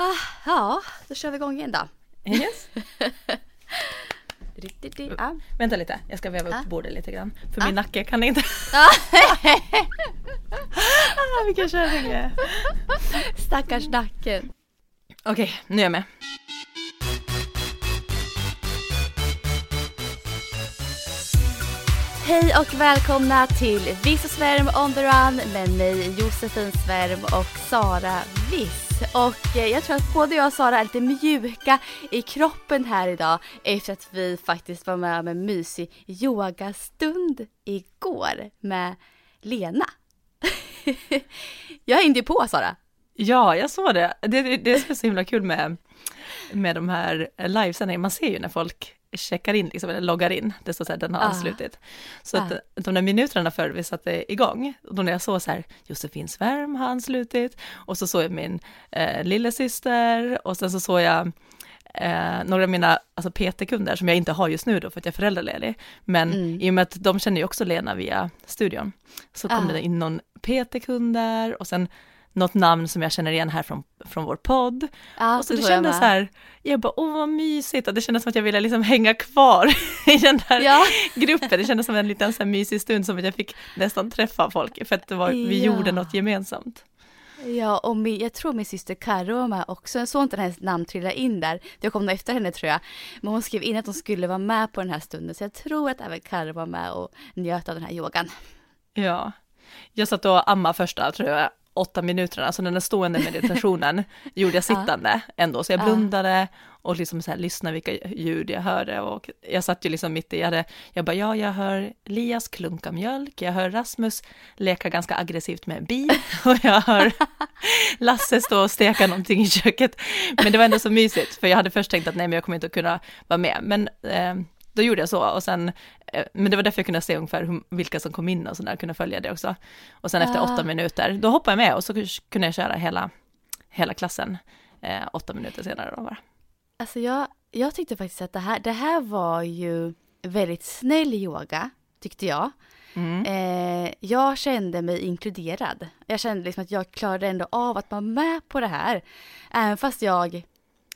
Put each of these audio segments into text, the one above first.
Ah, ja, då kör vi igång igen då. Yes. Vänta lite, jag ska väva upp Ah. bordet lite grann. För min nacke kan inte... Ah, vilken kärring jag är. Stackars nacken. Okej, nu är jag med. Hej och välkomna till Viss och Svärm on the run med mig Josefin Svärm och Sara Viss. Och eh, jag tror att både jag och Sara är lite mjuka i kroppen här idag efter att vi faktiskt var med om en mysig yogastund igår med Lena. jag hängde ju på Sara. Ja, jag såg det. Det, det, det som är så himla kul med, med de här livesändningarna, man ser ju när folk checkar in, liksom, eller loggar in, det står så här, den har Ah. anslutit. Så att Ah. de där minuterna före vi satte igång, då när jag såg så här, Josefin Svärm har anslutit, och så såg jag min eh, lillasyster, och sen så såg jag eh, några av mina alltså PT-kunder som jag inte har just nu då för att jag är föräldraledig, men Mm. i och med att de känner ju också Lena via studion, så kom Ah. det in någon PT-kunder och sen något namn som jag känner igen här från, från vår podd. Ja, och så det jag kändes så här, jag bara, åh vad mysigt, och det kändes som att jag ville liksom hänga kvar i den där Ja. gruppen. Det kändes som en liten så här mysig stund, som att jag fick nästan träffa folk, för att var, vi Ja. gjorde något gemensamt. Ja, och min, jag tror min syster Karo var med också. Jag såg inte hennes namn trilla in där. Jag kom nog efter henne tror jag. Men hon skrev in att hon skulle vara med på den här stunden. Så jag tror att även Karo var med och njöt av den här yogan. Ja, jag satt och amma första, tror jag, åtta minuterna, alltså den där stående meditationen gjorde jag sittande ändå, så jag Ja. blundade och liksom så här lyssnade vilka ljud jag hörde och jag satt ju liksom mitt i, jag, hade, jag bara, ja, jag hör Lias klunka mjölk, jag hör Rasmus leka ganska aggressivt med en bil och jag hör Lasse stå och steka någonting i köket. Men det var ändå så mysigt, för jag hade först tänkt att nej, men jag kommer inte att kunna vara med, men eh, då gjorde jag så och sen, eh, men det var därför jag kunde se ungefär vilka som kom in och sådär, kunna följa det också. Och sen efter Ah. åtta minuter, då hoppade jag med och så kunde jag köra hela, hela klassen eh, åtta minuter senare då bara. Alltså jag, jag tyckte faktiskt att det här, det här var ju väldigt snäll yoga, tyckte jag. Mm. Eh, jag kände mig inkluderad. Jag kände liksom att jag klarade ändå av att vara med på det här. Även fast jag, som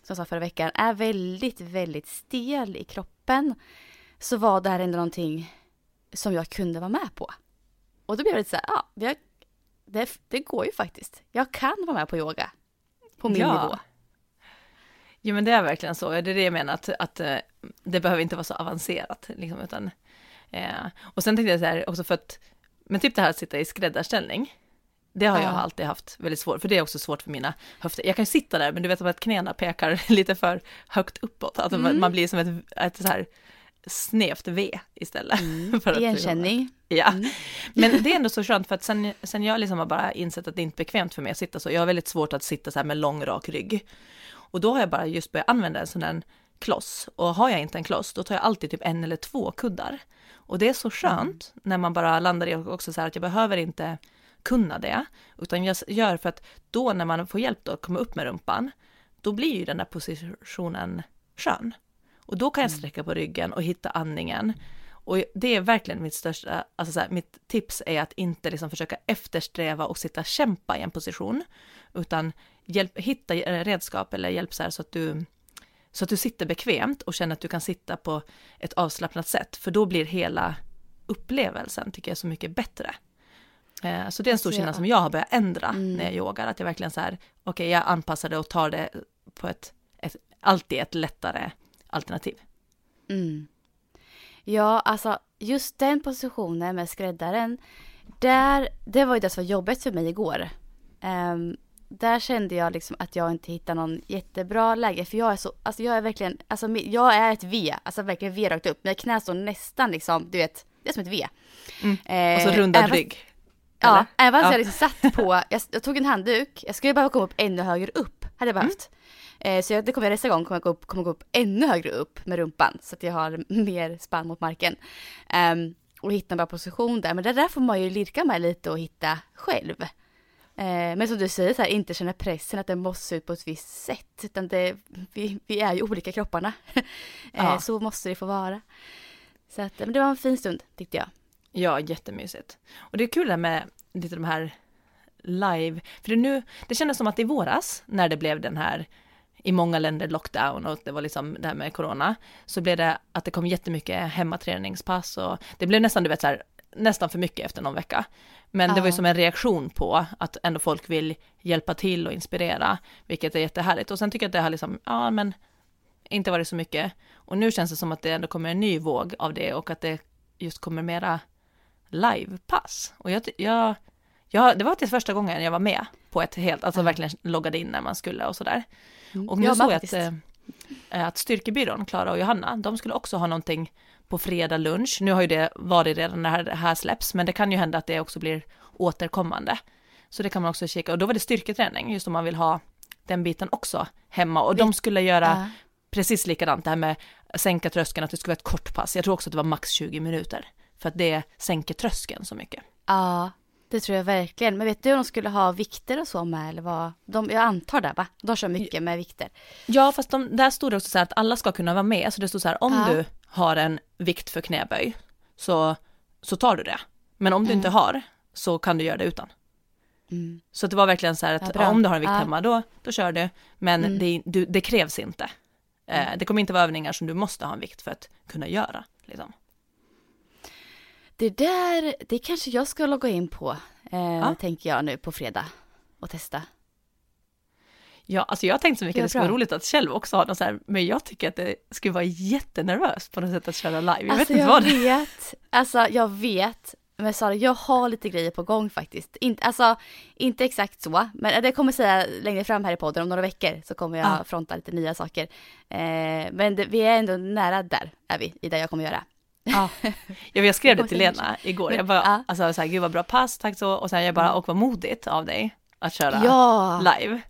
jag sa förra veckan, är väldigt, väldigt stel i kroppen. Så var det här ändå någonting som jag kunde vara med på. Och då blev det lite så här, ja, det, det, det går ju faktiskt. Jag kan vara med på yoga. På min Ja. nivå. Jo men det är verkligen så, det är det jag menar, att, att eh, det behöver inte vara så avancerat, liksom, utan, eh, och sen tänkte jag så här också för att, men typ det här att sitta i skräddarställning, det har jag Ja. alltid haft väldigt svårt, för det är också svårt för mina höfter. Jag kan sitta där, men du vet att knäna pekar lite för högt uppåt, att man- Mm. man blir som ett, ett så här snävt V istället. för att- Igenkänning. Ja, Mm. men det är ändå så skönt för att sen, sen jag liksom har bara insett att det inte är bekvämt för mig att sitta så. Jag har väldigt svårt att sitta så här med lång rak rygg. Och då har jag bara just börjat använda en sån här kloss. Och har jag inte en kloss, då tar jag alltid typ en eller två kuddar. Och det är så skönt när man bara landar i också så här att jag behöver inte kunna det, utan jag gör för att då när man får hjälp att komma upp med rumpan, då blir ju den där positionen skön. Och då kan jag sträcka på ryggen och hitta andningen. Och det är verkligen mitt största, alltså så här, mitt tips är att inte liksom försöka eftersträva och sitta kämpa i en position, utan hjälp, hitta eh, redskap eller hjälp så så att du så att du sitter bekvämt och känner att du kan sitta på ett avslappnat sätt, för då blir hela upplevelsen, tycker jag, så mycket bättre. Eh, Så det är en stor Alltså, skillnad som jag har börjat ändra Mm. när jag yogar, att jag verkligen så här, okej, jag anpassar det och tar det på ett, ett, alltid ett lättare alternativ. Mm. Ja, alltså just den positionen med skräddaren, där, det var ju det som var jobbigt för mig igår. Ehm, där kände jag liksom att jag inte hittade någon jättebra läge, för jag är så, alltså jag är verkligen, alltså jag är ett V, alltså verkligen V rakt upp. Mina knän står nästan liksom, du vet, det är som ett V. Mm. Eh, Och så rundad även fast- rygg. Ja, Eller? även fast Ja. jag liksom satt på, jag, jag tog en handduk, jag skulle bara komma upp ännu högre upp, hade jag behövt. Eh, så jag, det kommer jag nästa gång kommer jag gå upp, kommer gå upp ännu högre upp med rumpan så att jag har mer spann mot marken. Ehm, och hitta en bra position där, men det där får man ju lirka med lite och hitta själv. Eh, men som du säger, så här, inte känna pressen att det måste se ut på ett visst sätt, utan det, vi, vi är ju olika kropparna. eh, Ja. Så måste det få vara. Så att, men det var en fin stund tyckte jag. Ja, jättemysigt. Och det är kul det med lite de här live, för det nu, det kändes som att i våras när det blev den här i många länder lockdown och det var liksom det här med corona, så blev det att det kom jättemycket hemmaträningspass och det blev nästan, du vet så här, nästan för mycket efter någon vecka. Men det var ju Ja. som en reaktion på att ändå folk vill hjälpa till och inspirera, vilket är jättehärligt. Och sen tycker jag att det har liksom, ja men, inte varit så mycket. Och nu känns det som att det ändå kommer en ny våg av det och att det just kommer mera livepass. Och jag, jag, jag, det var faktiskt första gången jag var med på ett helt, alltså verkligen loggade in när man skulle och sådär. Mm. Och nu Jag såg jag att, eh, att Styrkebyrån, Klara och Johanna, de skulle också ha någonting på fredag lunch. Nu har ju det varit redan när det här släpps, men det kan ju hända att det också blir återkommande. Så det kan man också kika. Och då var det styrketräning, just om man vill ha den biten också hemma. Och de skulle göra Ja. precis likadant, det här med sänka tröskeln, att det skulle vara ett kort pass. Jag tror också att det var max 20 minuter. För att det sänker tröskeln så mycket. Ja, det tror jag verkligen. Men vet du om de skulle ha vikter och så med eller vad? De, jag antar det va? De kör mycket med vikter. Ja, fast de, där stod det också så här att alla ska kunna vara med. Så det stod så här, om Ja. du har en vikt för knäböj så, så tar du det. Men om du Mm. inte har så kan du göra det utan. Mm. Så det var verkligen så här att ja, om du har en vikt hemma då, då kör du. Men Mm. det, du, det krävs inte. Eh, det kommer inte vara övningar som du måste ha en vikt för att kunna göra. Liksom. Det där, det kanske jag ska logga in på, eh, Ja. tänker jag nu på fredag och testa. Ja, alltså jag har tänkt så mycket att det skulle vara roligt att själv också ha något så här, men jag tycker att det skulle vara jättenervöst på något sätt att köra live. Jag vet alltså inte jag vad. vet, alltså jag vet, men Sara, jag har lite grejer på gång faktiskt. In, alltså, inte exakt så, men det kommer säga längre fram här i podden om några veckor så kommer jag Ja. fronta lite nya saker. Eh, men det, vi är ändå nära där, är vi, i det jag kommer göra. Ja, jag, skrev det till Lena igår, jag bara, ja. alltså så här, gud vad bra pass, tack så, och sen jag bara, och vad modigt av dig att köra Ja, live.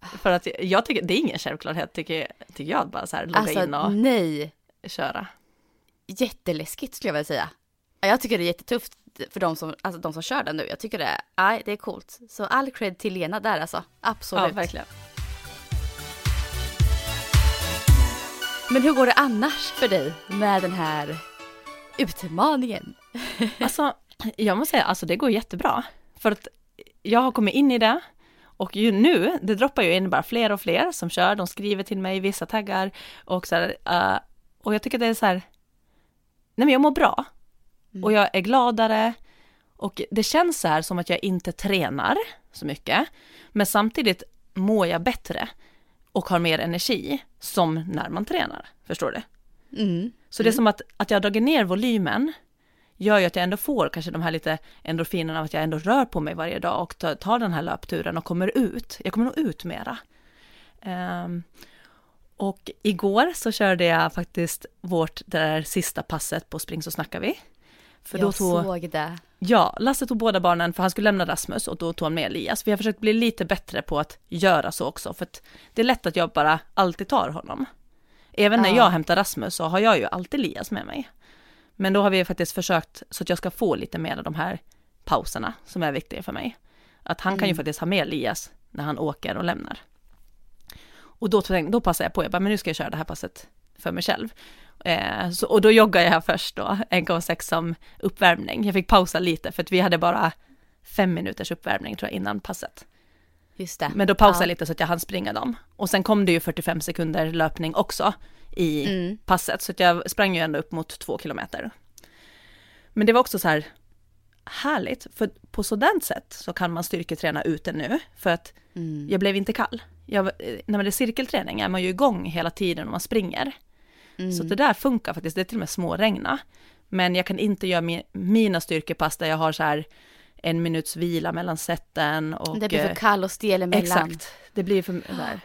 För att jag, tycker, det är ingen självklarhet tycker, tycker jag, att bara så här logga alltså in och nej, köra. jätteläskigt skulle jag vilja säga. Ja, Jag tycker det är jättetufft för de som, alltså de som kör den nu. Jag tycker det, nej, det är coolt. Så all cred till Lena där alltså, absolut. Ja, verkligen. Men hur går det annars för dig med den här utmaningen? Alltså, jag måste säga, alltså det går jättebra. För att jag har kommit in i det och ju nu, det droppar ju in bara fler och fler som kör, de skriver till mig, vissa taggar och så här, eh, och jag tycker det är så här, nej men jag mår bra Mm. och jag är gladare och det känns så här som att jag inte tränar så mycket, men samtidigt mår jag bättre och har mer energi som när man tränar, förstår du? Mm. Så det är som att, att jag har dragit ner volymen gör ju att jag ändå får kanske de här lite endorfinerna av att jag ändå rör på mig varje dag och tar, tar den här löpturen och kommer ut. Jag kommer nog ut mera. Ehm, och igår så körde jag faktiskt vårt det där sista passet på Spring så snackar vi. För då jag tog, såg det. ja, Lasse tog båda barnen för han skulle lämna Rasmus och då tog han med Elias. Vi har försökt bli lite bättre på att göra så också för att det är lätt att jag bara alltid tar honom. Även när Ja. jag hämtar Rasmus så har jag ju alltid Elias med mig. Men då har vi faktiskt försökt så att jag ska få lite mer av de här pauserna som är viktiga för mig. Att han kan ju Mm. faktiskt ha med Elias när han åker och lämnar. Och då, då passar jag på, jag bara, men nu ska jag köra det här passet för mig själv. Eh, så, och då joggar jag först då, 1,6 som uppvärmning. Jag fick pausa lite för att vi hade bara fem minuters uppvärmning tror jag innan passet. Just det. Men då pausade Ja. jag lite så att jag hann springa dem. Och sen kom det ju 45 sekunder löpning också i Mm. passet, så att jag sprang ju ändå upp mot två kilometer. Men det var också så här härligt, för på sådant sätt så kan man styrketräna ute nu, för att Mm. jag blev inte kall. Jag, eh, när man är cirkelträning är man ju igång hela tiden och man springer. Mm. Så det där funkar faktiskt, det är till och med småregna. Men jag kan inte göra mi, mina styrkepass där jag har så här en minuts vila mellan sätten och... det blir för eh, kall och stel emellan. Exakt, det blir för där.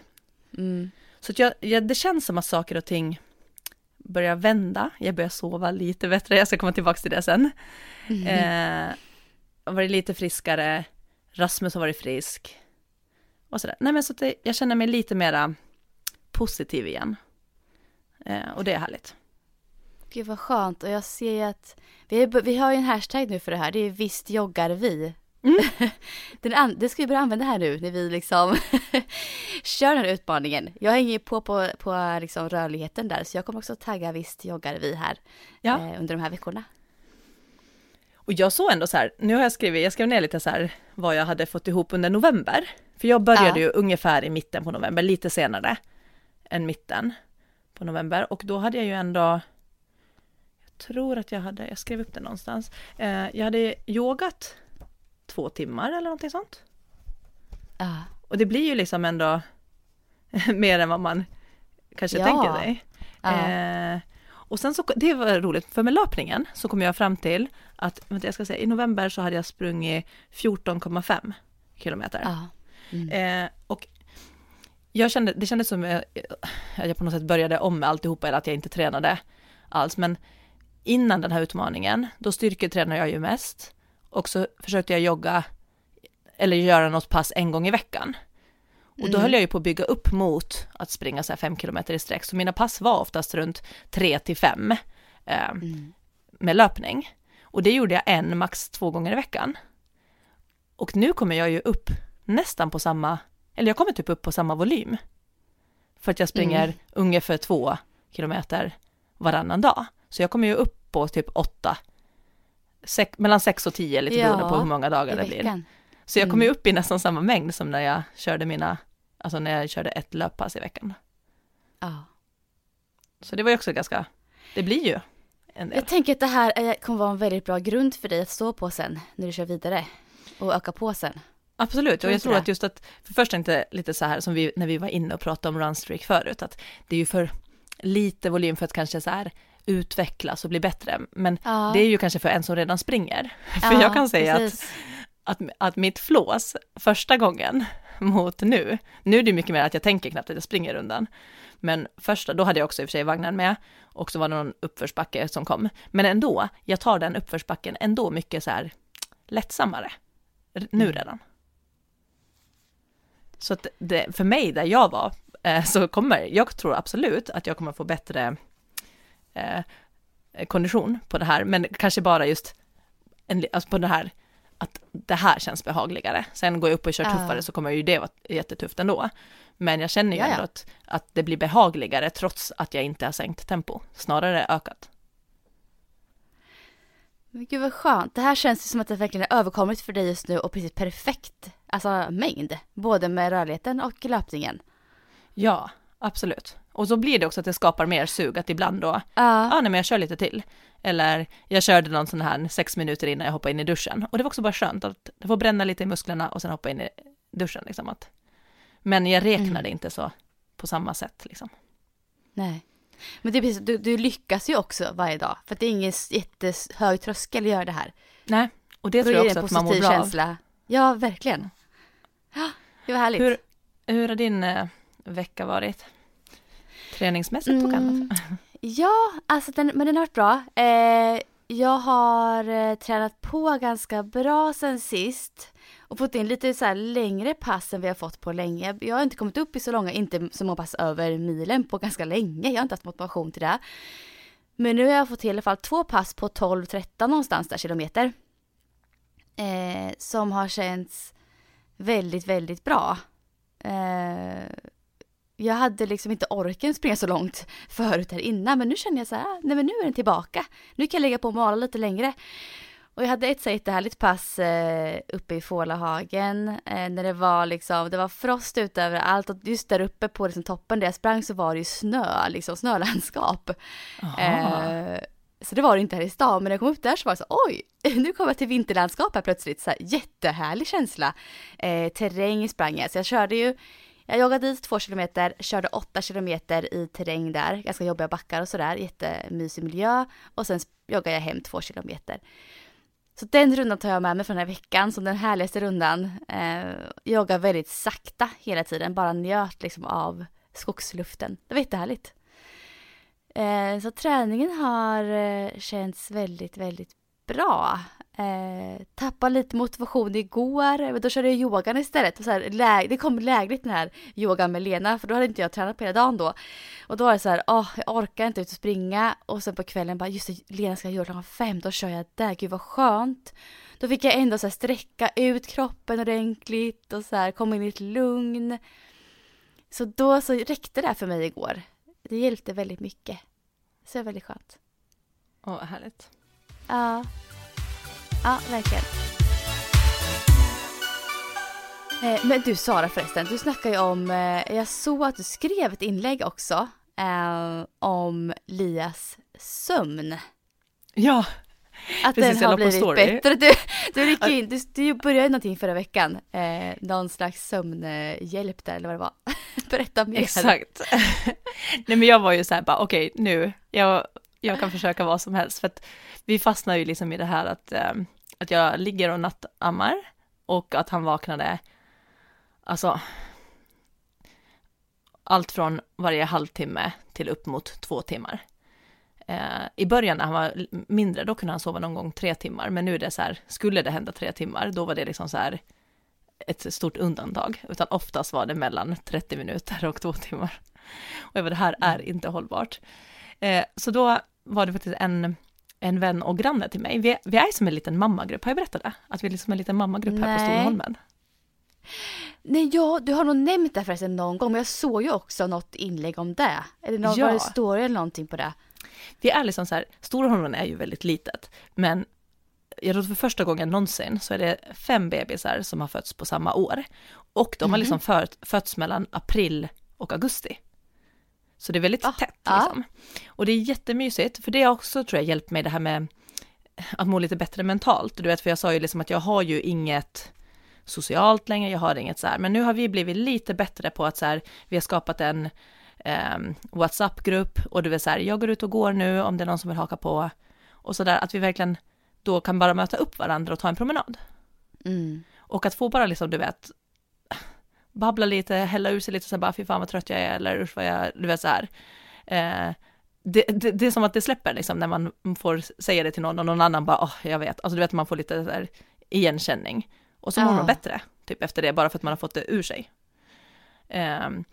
Mm. Så att jag, jag, det känns som att saker och ting börjar vända. Jag börjar sova lite bättre, jag ska komma tillbaka till det sen. Mm. Eh, har varit lite friskare, Rasmus har varit frisk och sådär. Nej men så att det, jag känner mig lite mera positiv igen. Eh, och det är härligt. Gud vad skönt och jag ser ju att vi, vi har ju en hashtag nu för det här, det är visst joggar vi. Mm. Den det ska vi börja använda här nu när vi liksom kör den här utmaningen. Jag hänger ju på på, på liksom rörligheten där så jag kommer också tagga visst joggar vi här ja. eh, under de här veckorna. Och jag såg ändå så här, nu har jag skrivit, jag skrev ner lite så här vad jag hade fått ihop under november. För jag började ja. ju ungefär i mitten på november, lite senare än mitten på november. Och då hade jag ju ändå, tror att jag hade, jag skrev upp det någonstans, eh, jag hade yogat två timmar eller någonting sånt. Ja. Och det blir ju liksom ändå mer än vad man kanske ja. tänker sig. Ja. Eh, och sen så, det var roligt, för med löpningen så kom jag fram till att, vänta jag ska säga, i november så hade jag sprungit 14,5 kilometer. Ja. Mm. Eh, och jag kände, det kändes som att jag på något sätt började om med alltihopa, eller att jag inte tränade alls, men innan den här utmaningen, då styrketränade jag ju mest och så försökte jag jogga eller göra något pass en gång i veckan. Och då mm. höll jag ju på att bygga upp mot att springa så här fem kilometer i sträck, så mina pass var oftast runt tre till fem eh, mm. med löpning. Och det gjorde jag en, max två gånger i veckan. Och nu kommer jag ju upp nästan på samma, eller jag kommer typ upp på samma volym. För att jag springer mm. ungefär två kilometer varannan dag. Så jag kommer ju upp på typ åtta, sex, mellan sex och tio, lite ja, beroende på hur många dagar det blir. Så jag kommer ju mm. upp i nästan samma mängd som när jag körde mina, alltså när jag körde ett löppass i veckan. Ja. Så det var ju också ganska, det blir ju en del. Jag tänker att det här kommer vara en väldigt bra grund för dig att stå på sen, när du kör vidare och öka på sen. Absolut, och jag tror att just att, för först inte lite så här som vi, när vi var inne och pratade om runstreak förut, att det är ju för lite volym för att kanske så här utvecklas och bli bättre, men ja. det är ju kanske för en som redan springer. För ja, jag kan säga att, att, att mitt flås första gången mot nu, nu är det mycket mer att jag tänker knappt att jag springer rundan, men första, då hade jag också i och för sig vagnen med och så var det någon uppförsbacke som kom, men ändå, jag tar den uppförsbacken ändå mycket så här lättsammare nu mm. redan. Så att det, för mig där jag var, eh, så kommer, jag tror absolut att jag kommer få bättre eh, kondition på det här, men kanske bara just en, alltså på det här, att det här känns behagligare. Sen går jag upp och kör tuffare uh. så kommer ju det vara jättetufft ändå. Men jag känner ju Jaja. ändå att, att det blir behagligare trots att jag inte har sänkt tempo, snarare ökat. Men gud vad skönt. Det här känns som att det verkligen är överkommit för dig just nu och precis perfekt alltså mängd. Både med rörligheten och löpningen. Ja, absolut. Och så blir det också att det skapar mer sug, att ibland då, ja, uh. ah, nej men jag kör lite till. Eller jag körde någon sån här sex minuter innan jag hoppade in i duschen. Och det var också bara skönt att det får bränna lite i musklerna och sen hoppa in i duschen liksom. Att, men jag räknade mm. inte så på samma sätt liksom. Nej. Men det är precis, du, du lyckas ju också varje dag. För det är ingen jättehög tröskel att göra det här. Nej, och det tror jag också att man mår bra känsla. av. Ja, verkligen. Ja, det var härligt. Hur, hur har din eh, vecka varit? Träningsmässigt och mm. annat? Ja, alltså den, men den har varit bra. Eh, jag har eh, tränat på ganska bra sen sist och fått in lite så längre pass än vi har fått på länge. Jag har inte kommit upp i så långa, inte så många pass över milen på ganska länge. Jag har inte haft motivation till det. Men nu har jag fått i alla fall två pass på 12-13 någonstans där kilometer. Eh, som har känts väldigt, väldigt bra. Eh, jag hade liksom inte orken springa så långt förut här innan men nu känner jag så här, ah, nej men nu är den tillbaka. Nu kan jag lägga på och mala lite längre. Och jag hade ett så jättehärligt pass eh, uppe i Fålahagen eh, när det var liksom, det var frost ute överallt och just där uppe på liksom, toppen där jag sprang så var det ju snö, liksom snölandskap. Eh, så det var det inte här i stan, men när jag kom upp där så var det så oj, nu kommer jag till vinterlandskap här plötsligt, så här, jättehärlig känsla. Eh, terräng sprang jag, så jag körde ju jag joggade dit två kilometer, körde åtta kilometer i terräng där, ganska jobbiga backar och sådär, jättemysig miljö och sen joggade jag hem två kilometer. Så den rundan tar jag med mig från den här veckan som den härligaste rundan. Eh, joggar väldigt sakta hela tiden, bara njöt liksom av skogsluften. Det var jättehärligt. Eh, så träningen har eh, känts väldigt, väldigt bra. Eh, tappade lite motivation igår, men då körde jag yogan istället. Och så här, lä- det kom lägligt den här yogan med Lena, för då hade inte jag tränat på hela dagen då. Och då var det så här, åh, jag orkar inte ut och springa. Och sen på kvällen bara, just det, Lena ska göra klockan fem, då kör jag där, gud vad skönt. Då fick jag ändå så här sträcka ut kroppen ordentligt och så här komma in i ett lugn. Så då så räckte det här för mig igår. Det hjälpte väldigt mycket. Så det var väldigt skönt. Åh, vad härligt. Ja. Ja, verkligen. Eh, men du Sara förresten, du snackar ju om, eh, jag såg att du skrev ett inlägg också eh, om Lias sömn. Ja, Att Precis, den har blivit story. bättre. Du, du, rycker in, du, du började någonting förra veckan, eh, någon slags sömnhjälp där eller vad det var. Berätta mer. exakt. Nej men jag var ju så här bara, okej nu, jag, jag kan försöka vad som helst för att vi fastnar ju liksom i det här att, eh, att jag ligger och nattammar och att han vaknade, alltså allt från varje halvtimme till upp mot två timmar. Eh, I början när han var mindre, då kunde han sova någon gång tre timmar, men nu är det så här, skulle det hända tre timmar, då var det liksom så här ett stort undantag, utan oftast var det mellan 30 minuter och två timmar. Och jag bara, det här är inte hållbart. Eh, så då var det faktiskt en, en vän och granne till mig. Vi, vi är som en liten mammagrupp, har jag berättat det? Att vi är liksom en liten mammagrupp här på Nej. Storholmen. Nej, ja, du har nog nämnt det förresten någon gång, men jag såg ju också något inlägg om det. Eller någon, Ja. var det story eller någonting på det? Vi är liksom så här, Storholmen är ju väldigt litet, men jag tror för första gången någonsin så är det fem bebisar som har fötts på samma år. Och de har liksom fött, fötts mellan april och augusti. Så det är väldigt Va? tätt liksom. Och det är jättemysigt, för det har också tror jag hjälpt mig det här med att må lite bättre mentalt. Du vet, för jag sa ju liksom att jag har ju inget socialt längre, jag har inget så här, men nu har vi blivit lite bättre på att så här, vi har skapat en eh, WhatsApp-grupp och du är så här, jag går ut och går nu om det är någon som vill haka på och så där, att vi verkligen då kan bara möta upp varandra och ta en promenad. Mm. Och att få bara liksom, du vet, babbla lite, hälla ur sig lite, så här bara fy fan vad trött jag är, eller usch vad jag, du vet så här. Eh, det, det, det är som att det släpper liksom när man får säga det till någon och någon annan bara, åh, jag vet, alltså du vet man får lite så här igenkänning. Och så mår Ja. man bättre, typ efter det, bara för att man har fått det ur sig. Ehm,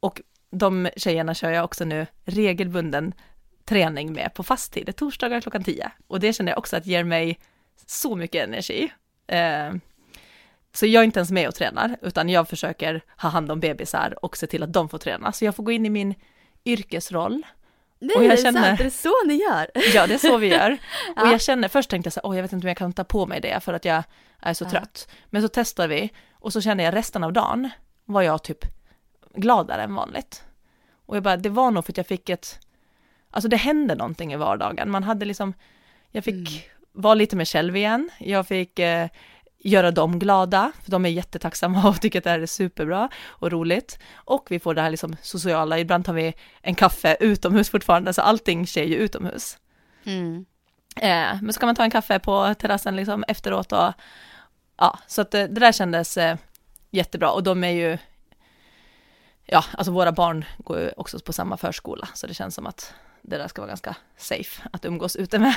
och de tjejerna kör jag också nu regelbunden träning med på fast tid, torsdagar klockan 10. Och det känner jag också att ger mig så mycket energi. Ehm, så jag är inte ens med och tränar, utan jag försöker ha hand om bebisar och se till att de får träna. Så jag får gå in i min yrkesroll. Nej, Och jag är känner- sant? Är det så ni gör? Ja, det är så vi gör. Och Ja. jag känner, först tänkte jag så här, åh jag vet inte om jag kan ta på mig det för att jag är så Ja. trött. Men så testar vi och så känner jag resten av dagen var jag typ gladare än vanligt. Och jag bara, det var nog för att jag fick ett, alltså det hände någonting i vardagen. Man hade liksom, jag fick Mm. vara lite med själv igen. Jag fick eh, göra dem glada, för de är jättetacksamma och tycker att det här är superbra och roligt. Och vi får det här liksom sociala, ibland tar vi en kaffe utomhus fortfarande, så allting sker ju utomhus. Mm. Eh, men så kan man ta en kaffe på terrassen liksom efteråt och ja, så att eh, det där kändes eh, jättebra och de är ju, ja, alltså våra barn går ju också på samma förskola så det känns som att det där ska vara ganska safe att umgås ute med.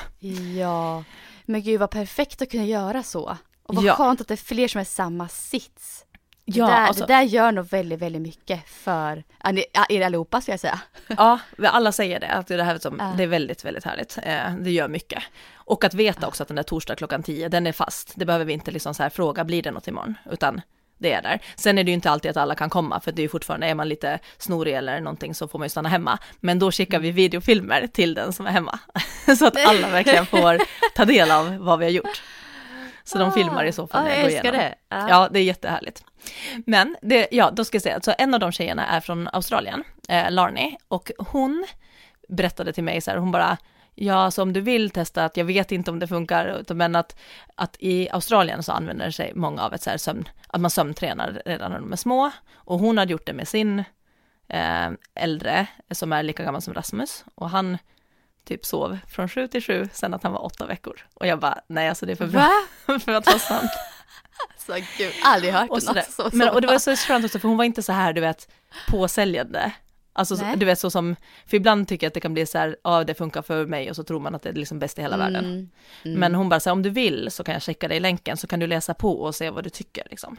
Ja, men gud vad perfekt att kunna göra så. Och vad Ja. skönt att det är fler som är samma sits. Det, Ja, där, alltså- det där gör nog väldigt, väldigt mycket för er allihopa skulle jag säga. Ja, alla säger det, att det, här som, Ja. det är väldigt, väldigt härligt. Eh, det gör mycket. Och att veta också att den där torsdag klockan 10, den är fast. Det behöver vi inte liksom så här fråga, blir det något imorgon? Utan det är där. Sen är det ju inte alltid att alla kan komma, för det är ju fortfarande, är man lite snorig eller någonting så får man ju stanna hemma. Men då skickar vi videofilmer till den som är hemma. så att alla verkligen får ta del av vad vi har gjort. Så de filmar i så fall Ja, när jag jag går älskar igenom. det. Ja. Ja, det är jättehärligt. Men det, ja, då ska jag säga, så en av de tjejerna är från Australien, eh, Larny, och hon berättade till mig så här, hon bara, ja, så om du vill testa att jag vet inte om det funkar, men att, att i Australien så använder sig många av ett så här sömn, att man sömntränar redan när de är små, och hon hade gjort det med sin eh, äldre, som är lika gammal som Rasmus, och han typ sov från sju till sju sen att han var åtta veckor. Och jag bara, nej alltså det är för bra för att vara sant. Så gud, aldrig hört Och, något så. Men, så och det var så skönt också, för hon var inte så här, du vet, påsäljande. Alltså Nej. du vet så som, för ibland tycker jag att det kan bli så här, ja det funkar för mig och så tror man att det är liksom bäst i hela världen. Mm, mm. Men hon bara så här, om du vill så kan jag checka dig i länken så kan du läsa på och se vad du tycker liksom.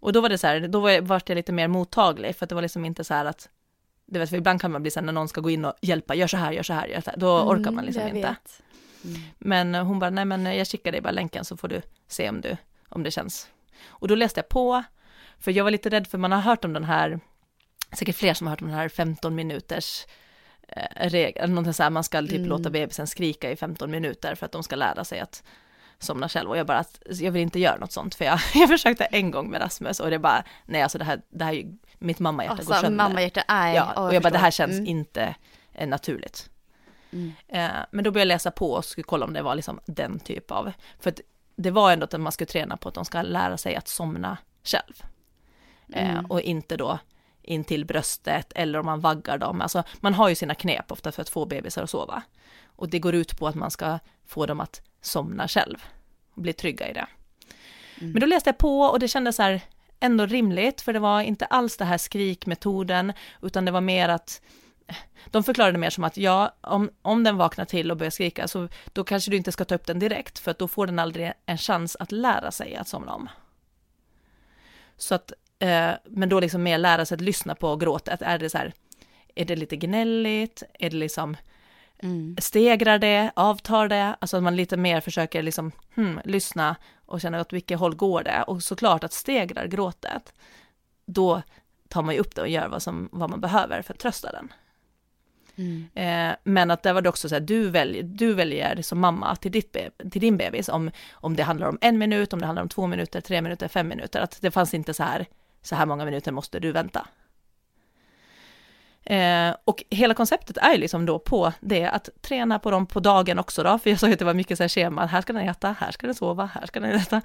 Och då var det så här, då var jag, vart jag lite mer mottaglig för att det var liksom inte så här att, du vet för ibland kan man bli så här när någon ska gå in och hjälpa, gör så här, gör så här, gör så här. då orkar man liksom Mm, inte. Mm. Men hon bara, nej men jag skickar dig bara länken så får du se om, du, om det känns. Och då läste jag på, för jag var lite rädd för man har hört om den här, säkert fler som har hört om den här 15 minuters eh, regel, någonting så här, man ska typ Mm. låta bebisen skrika i 15 minuter för att de ska lära sig att somna själv och jag bara att jag vill inte göra något sånt för jag, jag försökte en gång med Rasmus och det bara nej alltså det här, det här är ju, mitt mammahjärta går Alltså, sönder. mammahjärta, nej. ja, och jag bara det här känns Mm. inte eh, naturligt. Mm. Eh, men då började jag läsa på och skulle kolla om det var liksom den typ av, för att det var ändå att man skulle träna på att de ska lära sig att somna själv. Eh, Mm. och inte då in till bröstet eller om man vaggar dem. Alltså man har ju sina knep ofta för att få bebisar att sova. Och det går ut på att man ska få dem att somna själv och bli trygga i det. Mm. Men då läste jag på och det kändes så här ändå rimligt, för det var inte alls det här skrikmetoden, utan det var mer att de förklarade mer som att ja, om, om den vaknar till och börjar skrika, så då kanske du inte ska ta upp den direkt, för att då får den aldrig en chans att lära sig att somna om. Så att, eh, men då liksom mer lära sig att lyssna på gråtet. Är det så här, är det lite gnälligt? Är det liksom, Mm. stegrar det? Avtar det? Alltså att man lite mer försöker liksom, hmm, lyssna och känna åt vilket håll går det? Och såklart att stegrar gråtet, då tar man ju upp det och gör vad, som, vad man behöver för att trösta den. Mm. Eh, men att där var det också så här, du väljer, du väljer som mamma till, ditt be- till din bebis, om, om det handlar om en minut, om det handlar om två minuter, tre minuter, fem minuter, att det fanns inte så här, så här många minuter måste du vänta. Eh, och hela konceptet är ju liksom då på det att träna på dem på dagen också då, för jag sa ju att det var mycket så här schema, här ska den äta, här ska den sova, här ska den äta.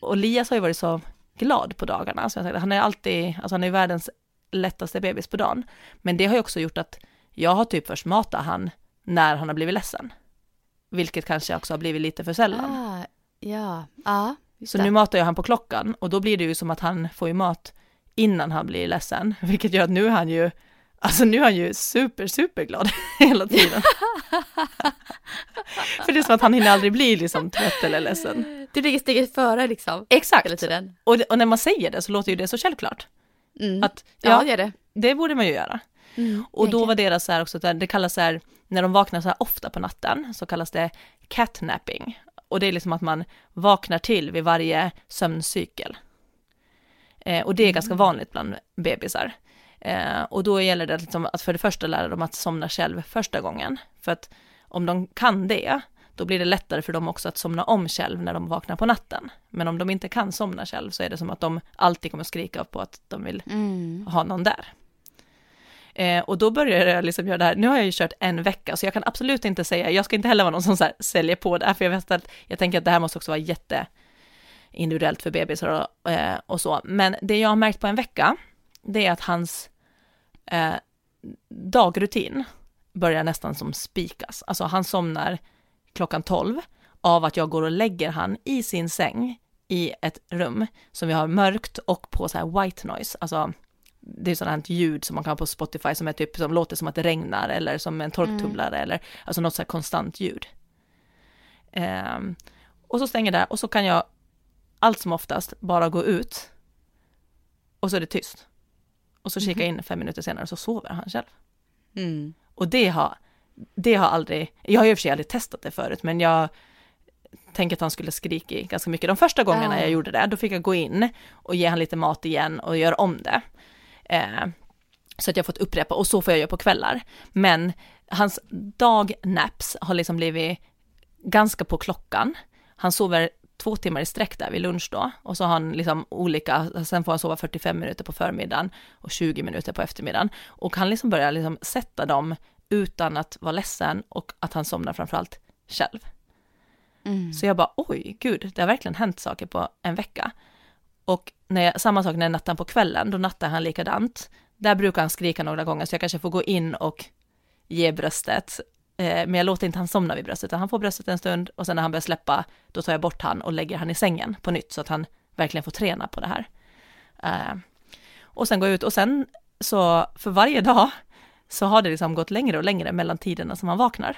Och Lias har ju varit så glad på dagarna, så jag sagt, han är alltid, alltså han är världens lättaste bebis på dagen. Men det har ju också gjort att jag har typ först matat han när han har blivit ledsen. Vilket kanske också har blivit lite för sällan. Ah, ja, ja. just så det. nu matar jag han på klockan och då blir det ju som att han får ju mat innan han blir ledsen. Vilket gör att nu är han ju, alltså nu är han ju super, super glad hela tiden. för det är som att han hinner aldrig bli liksom trött eller ledsen. Du ligger steget före liksom. Hela Exakt. tiden. Och, och när man säger det så låter ju det så självklart. Mm. Att, ja, ja, det gör det. det borde man ju göra. Mm, Och då var deras så här också, det kallas så här, när de vaknar så här ofta på natten, så kallas det catnapping. Och det är liksom att man vaknar till vid varje sömncykel. Eh, och det är ganska vanligt bland bebisar. Eh, och då gäller det liksom att för det första lära dem att somna själv första gången. För att om de kan det, då blir det lättare för dem också att somna om själv när de vaknar på natten. Men om de inte kan somna själv så är det som att de alltid kommer skrika på att de vill Mm. ha någon där. Eh, och då började jag liksom göra det här, nu har jag ju kört en vecka, så jag kan absolut inte säga, jag ska inte heller vara någon som så säljer på det här, för jag vet att, jag tänker att det här måste också vara jätte individuellt för bebisar och, eh, och så. Men det jag har märkt på en vecka, det är att hans eh, dagrutin börjar nästan som spikas. Alltså han somnar klockan 12 av att jag går och lägger han i sin säng i ett rum som vi har mörkt och på så här white noise, alltså det är sådant ljud som man kan ha på Spotify som är typ som låter som att det regnar eller som en torktumlare eller alltså något så här konstant ljud. Ehm, och så stänger det och så kan jag allt som oftast bara gå ut och så är det tyst. Och så kikar jag in fem minuter senare och så sover han själv. Mm. Och det har, det har aldrig, jag har ju i och för sig aldrig testat det förut, men jag tänker att han skulle skrika ganska mycket. De första gångerna Ah. jag gjorde det, då fick jag gå in och ge han lite mat igen och göra om det. Eh, så att jag fått upprepa, och så får jag göra på kvällar. Men hans dagnaps har liksom blivit ganska på klockan. Han sover två timmar i sträck där vid lunch då, och så har han liksom olika, sen får han sova 45 minuter på förmiddagen och 20 minuter på eftermiddagen. Och han liksom börjar liksom sätta dem utan att vara ledsen och att han somnar framförallt själv. Mm. Så jag bara, oj, gud, det har verkligen hänt saker på en vecka. Och när jag, samma sak när jag nattar på kvällen, då nattar han likadant. Där brukar han skrika några gånger, så jag kanske får gå in och ge bröstet. Eh, men jag låter inte han somna vid bröstet, utan han får bröstet en stund och sen när han börjar släppa, då tar jag bort han och lägger han i sängen på nytt, så att han verkligen får träna på det här. Eh, och sen går jag ut och sen så för varje dag så har det liksom gått längre och längre mellan tiderna som han vaknar.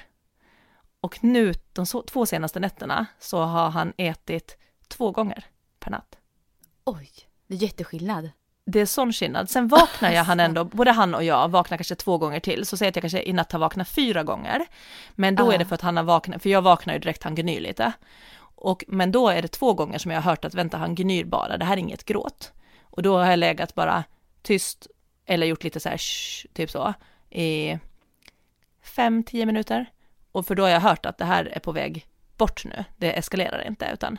Och nu de två senaste nätterna så har han ätit två gånger per natt. Oj, det är jätteskillnad. Det är sån skillnad. Sen vaknar jag han ändå, både han och jag vaknar kanske två gånger till, så säger att jag kanske i natt har vaknat fyra gånger. Men då Ah. är det för att han har vaknat, för jag vaknar ju direkt, han gnyr lite. Och, men då är det två gånger som jag har hört att vänta, han gnyr bara, det här är inget gråt. Och då har jag legat bara tyst, eller gjort lite så här, shh, typ så, i fem, tio minuter. Och för då har jag hört att det här är på väg bort nu, det eskalerar inte, utan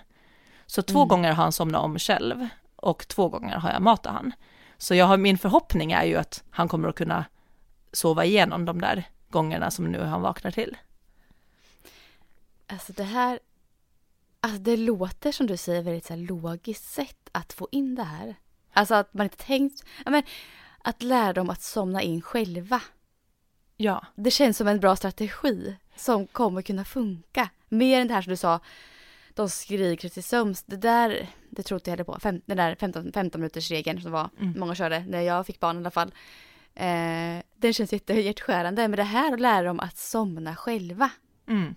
så två Mm. gånger har han somnat om själv och två gånger har jag matat han. Så jag har, min förhoppning är ju att han kommer att kunna sova igenom de där gångerna som nu han vaknar till. Alltså det här, alltså det låter som du säger väldigt så här logiskt sätt att få in det här. Alltså att man inte tänkt, ja men att lära dem att somna in själva. Ja, Det känns som en bra strategi som kommer kunna funka. Mer än det här som du sa, de skriker till sömns. Det där, det tror inte jag heller på. Fem, den där 15, 15 minuters regeln som var, Mm. många körde när jag fick barn i alla fall. Eh, den känns jättehjärtskärande. Men det här att lära dem att somna själva. mm.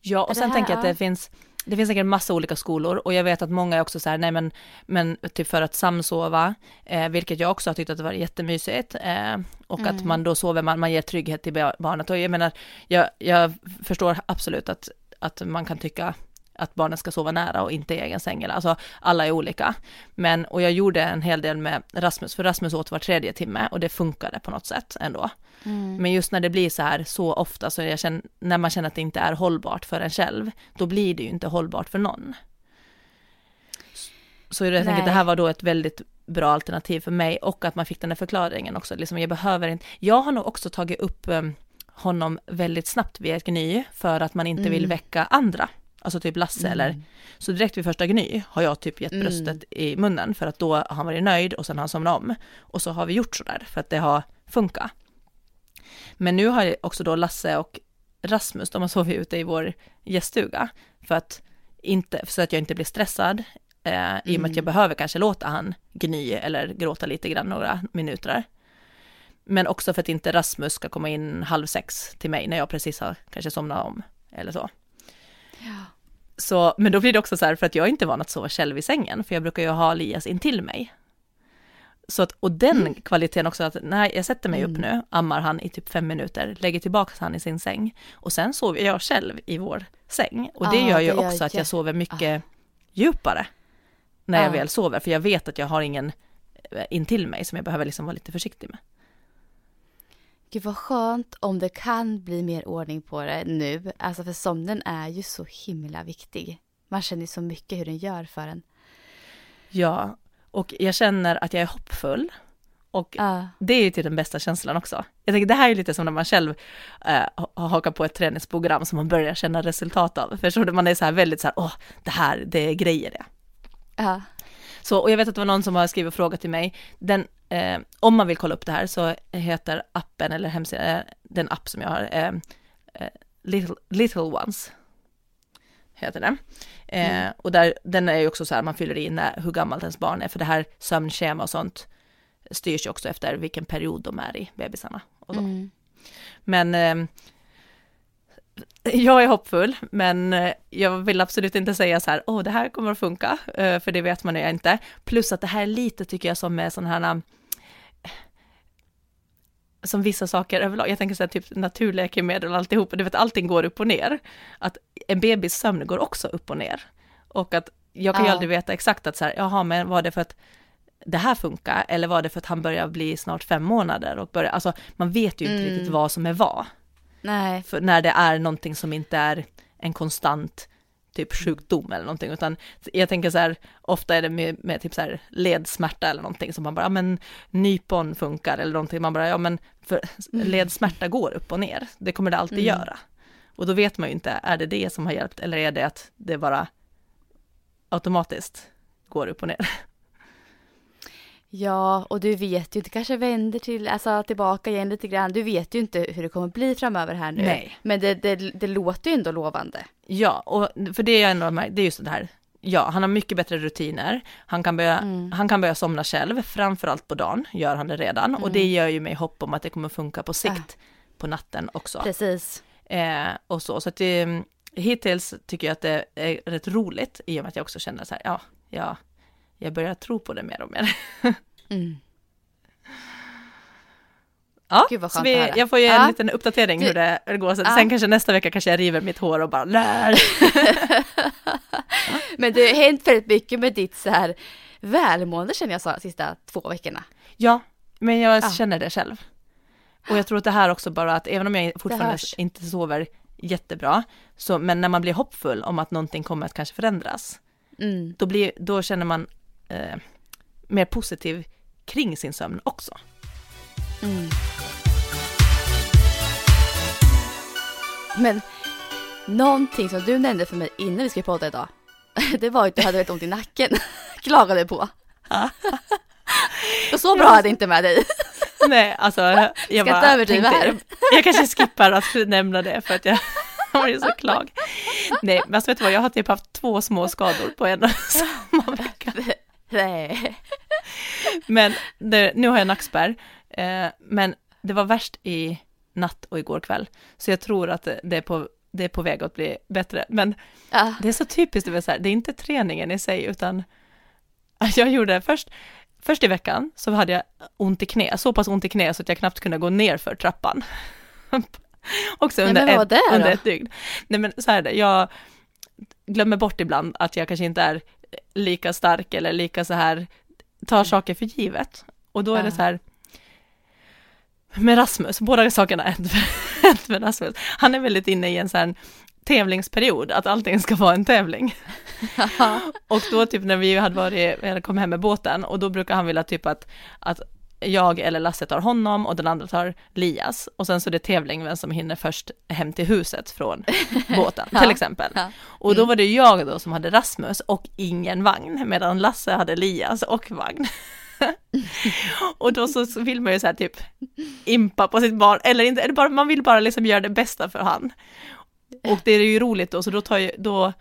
ja och Det sen här, tänker jag att ja. det finns det finns säkert massa olika skolor och jag vet att många är också så här, nej men, men typ för att samsova, eh, vilket jag också har tyckt att det var jättemysigt, eh, och att Mm. man då sover, man, man ger trygghet till ba- barnet och jag menar, jag, jag förstår absolut att, att man kan tycka att barnen ska sova nära och inte i egen säng, alltså alla är olika. Men, och jag gjorde en hel del med Rasmus, för Rasmus åt var tredje timme och det funkade på något sätt ändå. Men just när det blir så här så ofta, så jag känner, när man känner att det inte är hållbart för en själv, då blir det ju inte hållbart för någon. Så jag tänker att det här var då ett väldigt bra alternativ för mig och att man fick den här förklaringen också, liksom jag behöver inte, jag har nog också tagit upp um, honom väldigt snabbt vid ett gny för att man inte vill Mm. väcka andra, alltså typ Lasse eller, så direkt vid första gny har jag typ gett Mm. bröstet i munnen för att då har han varit nöjd och sen har han somnat om och så har vi gjort sådär för att det har funkat. Men nu har också då Lasse och Rasmus, de har sovit ute i vår gäststuga för att inte, så att jag inte blir stressad, eh, i och med att jag behöver kanske låta han gny eller gråta lite grann några minuter. Men också för att inte Rasmus ska komma in halv sex till mig när jag precis har kanske somnat om eller så. Ja. Så, men då blir det också så här för att jag är inte van att sova själv i sängen, för jag brukar ju ha Elias intill mig. Så att, och den kvaliteten också, att när jag sätter mig upp Mm. nu, ammar han i typ fem minuter, lägger tillbaka han i sin säng och sen sover jag själv i vår säng. Och det Ah, gör ju det gör också att jag sover mycket djupare när jag Ah. väl sover, för jag vet att jag har ingen eh, intill mig som jag behöver liksom vara lite försiktig med. Gud vad skönt om det kan bli mer ordning på det nu. Alltså för sömnen är ju så himla viktig. Man känner ju så mycket hur den gör för en. Ja, och jag känner att jag är hoppfull. Och Ja. det är ju till den bästa känslan också. Jag tänker det här är lite som när man själv eh, har hakat på ett träningsprogram som man börjar känna resultat av. Förstår du? Man är så här väldigt så här, åh, det här, det är grejer det. Ja. Så, och jag vet att det var någon som har skrivit och frågat till mig, den, eh, om man vill kolla upp det här så heter appen eller hemsidan, eh, den app som jag har, eh, eh, Little, Little Ones, heter den. Eh, Mm. Och där, den är ju också så här, man fyller i när, hur gammalt ens barn är, för det här sömnschema och sånt styrs ju också efter vilken period de är i, bebisarna. Och så. Mm. Men eh, jag är hoppfull, men eh, jag vill absolut inte säga så här, åh, det här kommer att funka, eh, för det vet man ju inte. Plus att det här är lite, tycker jag, som med sådana här, eh, som vissa saker överlag, jag tänker så här, typ naturläkemedel och alltihop, du vet, allting går upp och ner. Att en bebis sömn går också upp och ner. Och att jag kan ju Ja. aldrig veta exakt att så här, jaha, men var det för att det här funkar, eller var det för att han börjar bli snart fem månader och börjar, alltså man vet ju inte Mm. riktigt vad som är vad. Nej. För när det är någonting som inte är en konstant typ sjukdom eller någonting, utan jag tänker så här, ofta är det med, med typ så här ledsmärta eller någonting som man bara, ja men nypon funkar eller någonting, man bara, ja men för ledsmärta går upp och ner, det kommer det alltid Mm. göra. Och då vet man ju inte, är det det som har hjälpt eller är det att det bara automatiskt går upp och ner? Ja, och du vet ju inte, kanske vänder till, alltså tillbaka igen lite grann. Du vet ju inte hur det kommer bli framöver här nu. Nej. Men det, det, det låter ju ändå lovande. Ja, och för det är ändå, det är just det här, ja, han har mycket bättre rutiner. Han kan börja, Mm. han kan börja somna själv, framförallt på dagen gör han det redan. Och det Mm. gör ju mig hopp om att det kommer funka på sikt på natten också. Precis. Eh, och så, så att det, hittills tycker jag att det är rätt roligt i och med att jag också känner så här, ja, ja jag börjar tro på det mer och mer. Mm. Ja, Gud, så vi, jag får ju en Ja. liten uppdatering hur det går. Så Ja. Sen kanske nästa vecka kanske jag river mitt hår och bara lär. Men det har hänt väldigt mycket med ditt så här välmående känner jag så sista två veckorna. Ja, men jag Ja. känner det själv. Och jag tror att det här också bara att även om jag fortfarande inte sover jättebra, så, men när man blir hoppfull om att någonting kommer att kanske förändras, Mm. då, blir, då känner man eh, mer positiv kring sin sömn också. Mm. Men någonting som du nämnde för mig innan vi skulle podda idag, det var att du hade väldigt ont i nacken. Klagade på. Och så bra hade det inte med dig. Nej, alltså jag inte bara överdriva tänkte, här. jag kanske skippar att nämna det för att jag var ju så klag. Nej, men alltså vet du vad, jag har typ haft två små skador på en och samma vecka. Nej. Men det, nu har jag nackspärr, eh, men det var värst i natt och igår kväll, så jag tror att det, det, är, på, det är på väg att bli bättre. Men Ja. det är så typiskt, det, vill säga, det är inte träningen i sig, utan jag gjorde först, först i veckan så hade jag ont i knä, så pass ont i knä så att jag knappt kunde gå ner för trappan. Också Nej, under, var ett, det under ett dygn. Nej men så här är det, jag glömmer bort ibland att jag kanske inte är lika stark eller lika så här, tar saker för givet. Och då är det så här, med Rasmus, båda sakerna är hänt med Rasmus. Han är väldigt inne i en sån här tävlingsperiod, att allting ska vara en tävling. Och då typ när vi hade varit, eller kom hem med båten och då brukar han vilja typ att, att jag eller Lasse tar honom och den andra tar Lias och sen så är det tävling vem som hinner först hem till huset från båten Ja. till exempel. Ja. Och då Mm. var det jag då som hade Rasmus och ingen vagn medan Lasse hade Lias och vagn. och då så vill man ju så här typ impa på sitt barn, eller inte, eller bara, man vill bara liksom göra det bästa för han. Och det är ju roligt då, så då tar, jag, då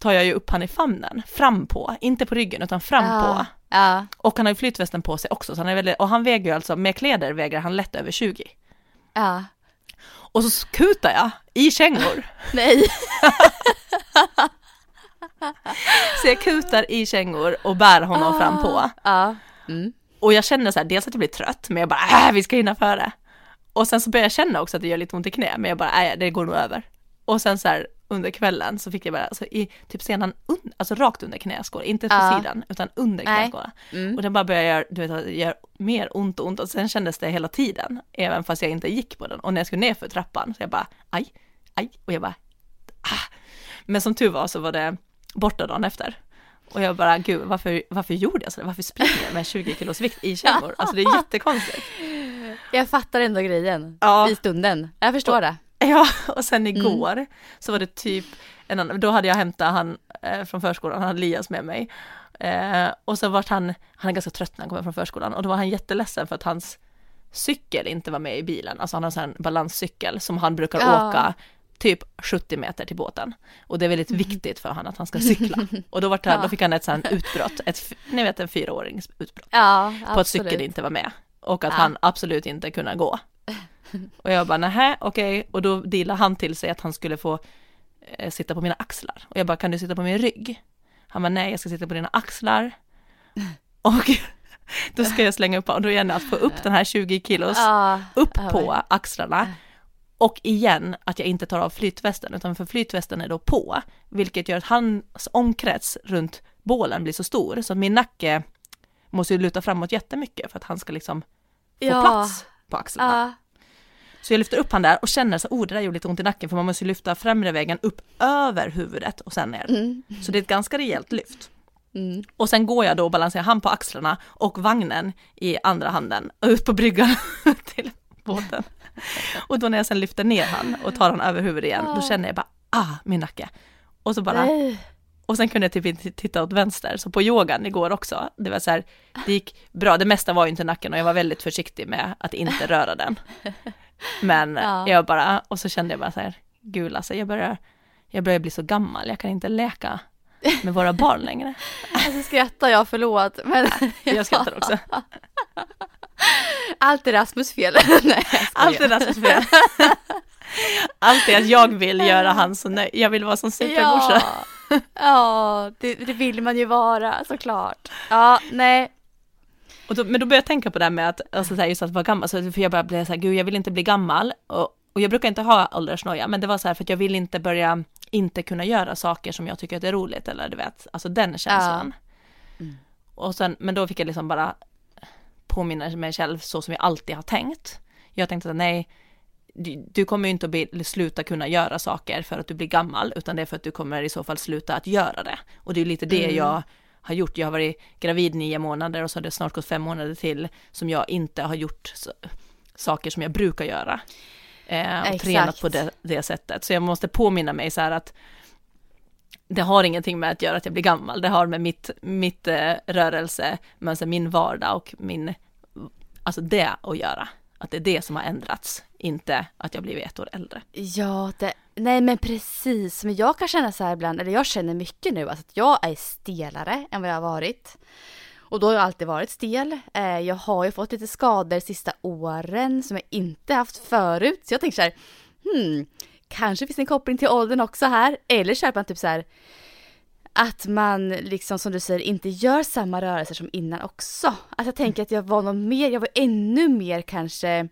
tar jag ju upp han i famnen, fram på, inte på ryggen utan fram på. Ja. Och han har ju flytvästen på sig också, så han är väldigt, och han väger ju alltså, med kläder väger han lätt över 20. Ja. Och så kutar jag i kängor. Nej. Så jag kutar i kängor och bär honom fram på. Mm. Och jag känner så här, dels att jag blir trött, men jag bara, äh, vi ska hinna före. Och sen så börjar jag känna också att det gör lite ont i knä, men jag bara, nej, det går nog över. Och sen så här under kvällen så fick jag bara, alltså i typ senan, un, alltså rakt under knäskålen, inte på Ja. sidan, utan under knäskålen. Mm. Och det bara började göra, du vet, göra mer ont och ont och sen kändes det hela tiden, även fast jag inte gick på den. Och när jag skulle ner för trappan, så jag bara, aj, aj, och jag bara, ah. Men som tur var så var det borta dagen efter. Och jag bara, gud, varför, varför gjorde jag så? Varför springer jag med 20 kilos vikt i kängor? Alltså det är jättekonstigt. Jag fattar ändå grejen Ja. i stunden. Jag förstår det. Ja, och sen igår så var det typ en annan, då hade jag hämtat han eh, från förskolan, han hade Lias med mig. Eh, och så vart han, han är ganska trött när han kommer från förskolan och då var han jätteledsen för att hans cykel inte var med i bilen, alltså han har en balanscykel som han brukar Ja. åka typ 70 meter till båten. Och det är väldigt viktigt för han att han ska cykla. Och då, vart han, Ja. då fick han ett sånt utbrott, ett, ni vet en fyraårings utbrott Ja, på att cykeln inte var med. Och att han absolut inte kunde gå. Och jag bara, nähä, okej. Och då dealade han till sig att han skulle få eh, sitta på mina axlar. Och jag bara, kan du sitta på min rygg? Han bara, nej, jag ska sitta på dina axlar. Och då ska jag slänga upp, och då det att få upp den här 20 kilos upp på axlarna. Och igen att jag inte tar av flytvästen, utan för flytvästen är då på, vilket gör att hans omkrets runt bålen blir så stor, så min nacke måste ju luta framåt jättemycket för att han ska liksom få Ja. plats på axlarna. Så jag lyfter upp han där och känner så, oh det där gjorde lite ont i nacken, för man måste ju lyfta främre vägen upp över huvudet och sen ner. Mm. Så det är ett ganska rejält lyft. Mm. Och sen går jag då och balanserar han på axlarna och vagnen i andra handen ut på bryggan till båten. Och då när jag sen lyfter ner han och tar han över huvudet igen, då känner jag bara, ah, min nacke. Och så bara, Nej. och sen kunde jag typ inte titta åt vänster, så på yogan igår också, det var så här, det gick bra, det mesta var ju inte nacken och jag var väldigt försiktig med att inte röra den. Men Ja. jag bara, och så kände jag bara så här, gud alltså jag börjar, jag börjar bli så gammal, jag kan inte leka med våra barn längre. Alltså skrattar jag, förlåt. Men Jag skrattar också. allt är Rasmus fel. Nej. Allt är Rasmus fel. Allt är att jag vill göra han så nöjd. Jag vill vara som supermorsa. Ja, ja det, det vill man ju vara såklart. Ja, nej. Och då, men då började jag tänka på det här med att, alltså så här, just att vara gammal, så för jag bara blev så här, gud jag vill inte bli gammal. Och, och jag brukar inte ha åldersnoja, men det var så här för att jag vill inte börja inte kunna göra saker som jag tycker att det är roligt, eller du vet, alltså den känslan. Mm. Och sen, men då fick jag liksom bara påminna mig själv så som jag alltid har tänkt. Jag tänkte att nej, du, du kommer ju inte att bli, sluta kunna göra saker för att du blir gammal, utan det är för att du kommer i så fall sluta att göra det. Och det är lite det Mm. jag har gjort. Jag har varit gravid nio månader och så har det snart gått fem månader till som jag inte har gjort saker som jag brukar göra. Eh, och Exakt. tränat på det, det sättet. Så jag måste påminna mig så här att det har ingenting med att göra att jag blir gammal, det har med mitt, mitt eh, rörelse, men alltså min vardag och min, alltså det att göra. Att det är det som har ändrats, inte att jag blivit ett år äldre. Ja, det, nej men precis. Men jag kan känna så här ibland, eller jag känner mycket nu, alltså att jag är stelare än vad jag har varit. Och då har jag alltid varit stel. Eh, jag har ju fått lite skador de sista åren som jag inte haft förut. Så jag tänker så här, hmm, kanske finns det en koppling till åldern också här. Eller så är man typ så här, att man liksom som du säger inte gör samma rörelser som innan också. Alltså jag tänker att jag var nog mer, jag var ännu mer kanske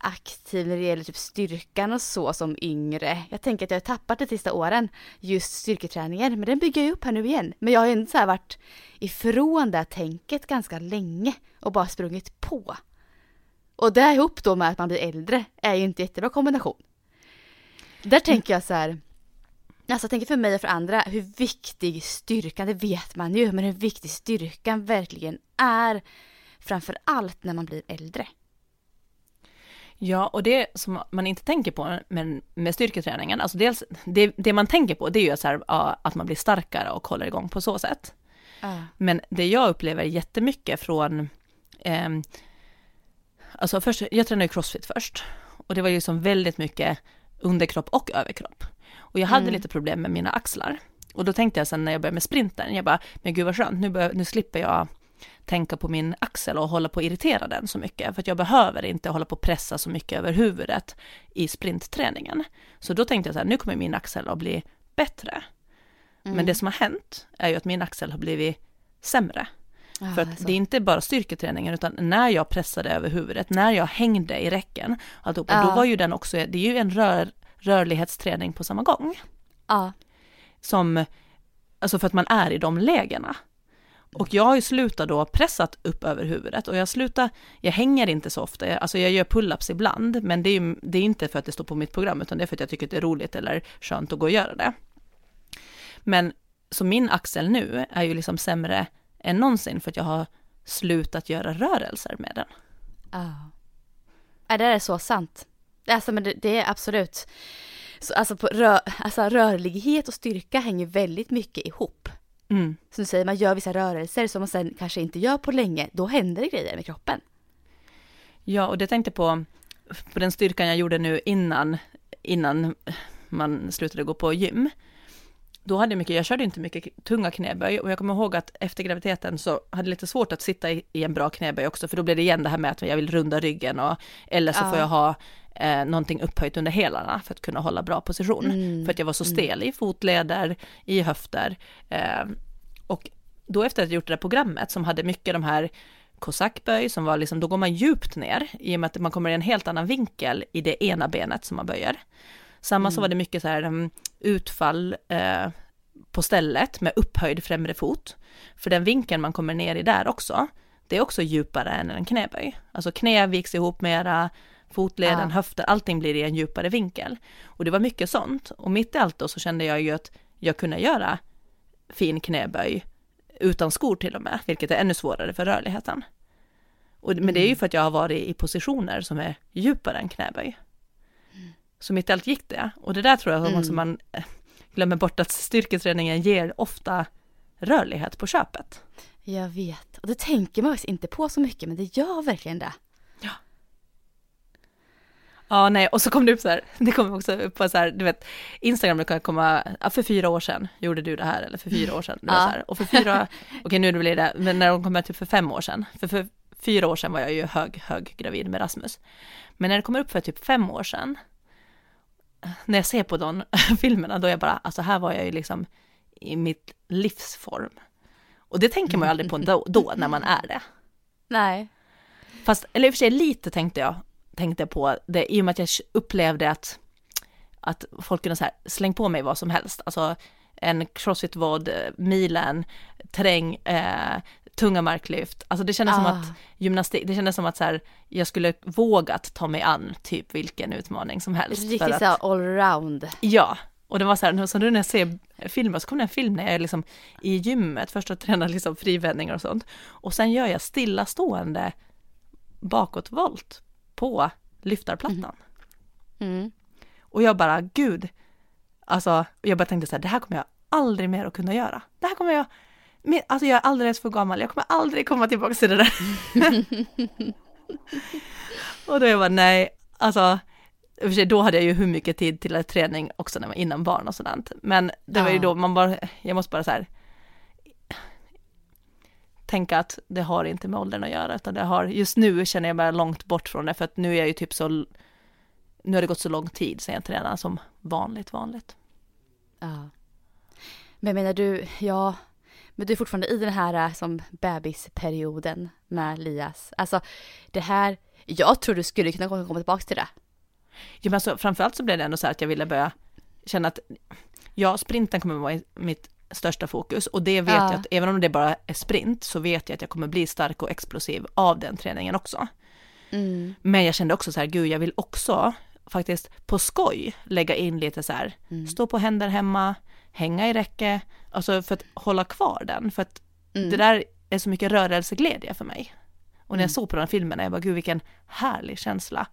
aktiv när det gäller typ styrkan och så som yngre. Jag tänker att jag har tappat de sista åren just styrketräningen, men den bygger jag upp här nu igen. Men jag har ju inte så här varit ifrån det här tänket ganska länge och bara sprungit på. Och det ihop då med att man blir äldre är ju inte jättebra kombination. Där tänker jag så här, alltså jag tänker för mig och för andra hur viktig styrkan, det vet man ju, men hur viktig styrkan verkligen är framför allt när man blir äldre. Ja, och det som man inte tänker på med, med styrketräningen, alltså dels, det, det man tänker på det är ju så här, att man blir starkare och håller igång på så sätt. Men det jag upplever jättemycket från, ehm, alltså först, jag tränade ju crossfit först, och det var ju liksom väldigt mycket underkropp och överkropp. Och jag hade Mm. lite problem med mina axlar. Och då tänkte jag sen när jag började med sprinten, jag bara, men gud vad skönt, nu, bör, nu slipper jag tänka på min axel och hålla på att irritera den så mycket, för att jag behöver inte hålla på att pressa så mycket över huvudet i sprintträningen. Så då tänkte jag så här, nu kommer min axel att bli bättre. Mm. Men det som har hänt är ju att min axel har blivit sämre. Ja, För att så. det är inte bara styrketräningen, utan när jag pressade över huvudet, när jag hängde i räcken, alltihopa, Ja. då var ju den också, det är ju en rör, rörlighetsträning på samma gång. Ja. Som, alltså för att man är i de lägena. Och jag har ju slutat då pressat upp över huvudet och jag slutar, jag hänger inte så ofta, alltså jag gör pull-ups ibland, men det är ju det är inte för att det står på mitt program, utan det är för att jag tycker att det är roligt eller skönt att gå och göra det. Men så min axel nu är ju liksom sämre än någonsin för att jag har slutat göra rörelser med den. Ja. Ja, det är så sant. Alltså, men det, det är absolut. Så, alltså, på alltså rörlighet och styrka hänger väldigt mycket ihop. Mm. Som du säger, man gör vissa rörelser som man sen kanske inte gör på länge. Då händer det grejer med kroppen. Ja, och det tänkte på, på den styrkan jag gjorde nu innan, innan man slutade gå på gym. Då hade jag mycket, jag körde inte mycket tunga knäböj och jag kommer ihåg att efter graviditeten så hade jag lite svårt att sitta i, i en bra knäböj också, för då blev det igen det här med att jag vill runda ryggen och eller så Ja. får jag ha eh, någonting upphöjt under hälarna för att kunna hålla bra position. Mm. För att jag var så stel i fotleder, i höfter. Eh, och då efter att jag gjort det där programmet som hade mycket de här kosackböj som var liksom, då går man djupt ner i och med att man kommer i en helt annan vinkel i det ena benet som man böjer. Samma så var det mycket så här um, utfall eh, på stället med upphöjd främre fot. För den vinkeln man kommer ner i där också, det är också djupare än en knäböj. Alltså knä viks ihop mera, fotleden, Ja. höfter, allting blir i en djupare vinkel. Och det var mycket sånt. Och mitt i allt då så kände jag ju att jag kunde göra fin knäböj utan skor till och med, vilket är ännu svårare för rörligheten. Och, men det är ju för att jag har varit i positioner som är djupare än knäböj. Så mitt i allt gick det. Och det där tror jag Mm. också man eh, glömmer bort att styrketräningen ger ofta rörlighet på köpet. Jag vet. Och det tänker man faktiskt inte på så mycket, men det gör verkligen det. Ja, nej, och så kom det upp så här, det kom också upp på så här, du vet, Instagram brukar komma, ja, för fyra år sedan gjorde du det här, eller för fyra år sedan, ja. här, och för fyra, okej nu blir det, men när de kommer typ för fem år sedan, för, för fyra år sedan var jag ju hög, hög gravid med Rasmus, men när det kommer upp för typ fem år sedan, när jag ser på de filmerna, då är jag bara, alltså här var jag ju liksom i mitt livsform. Och det tänker man ju aldrig på då, då när man är det. Nej. Fast, eller i och för sig lite tänkte jag, tänkte på det i och med att jag upplevde att, att folk kunde så här, släng på mig vad som helst, alltså en crossfit-vod, milen, terräng, eh, tunga marklyft. Alltså det kändes ah. som att gymnastik, det kändes som att så här, jag skulle vågat ta mig an typ vilken utmaning som helst. Riktigt så allround. Ja, och det var så här, så nu när jag ser filmer så kommer det en film när jag är liksom i gymmet, först och tränar liksom frivändningar och sånt. Och sen gör jag stillastående bakåtvolt på lyftarplattan. Mm. Mm. Och jag bara, gud, alltså, jag bara tänkte så här, det här kommer jag aldrig mer att kunna göra. Det här kommer jag, alltså jag är alldeles för gammal, jag kommer aldrig komma tillbaka till det där. och då jag bara, nej, alltså, då hade jag ju hur mycket tid till träning också när man innan barn och sådant. Men det var ju då man bara, jag måste bara så här, tänka att det har inte med åldern att göra, utan det har, just nu känner jag mig långt bort från det, för att nu är jag ju typ så, nu har det gått så lång tid sedan jag tränade som vanligt, vanligt. Ja. Men menar du, ja, men du är fortfarande i den här äh, som bebisperioden med Lias. Alltså det här, jag tror du skulle kunna komma tillbaka till det. Ja men alltså framförallt så blev det ändå så här att jag ville börja känna att ja, sprinten kommer vara mitt största fokus och det vet ja. jag att även om det bara är sprint så vet jag att jag kommer bli stark och explosiv av den träningen också. Mm. Men jag kände också så här, gud jag vill också faktiskt på skoj lägga in lite så här, mm. stå på händer hemma, hänga i räcke, alltså för att hålla kvar den, för att mm. det där är så mycket rörelseglädje för mig. Och när jag mm. såg på den filmen, jag bara, gud vilken härlig känsla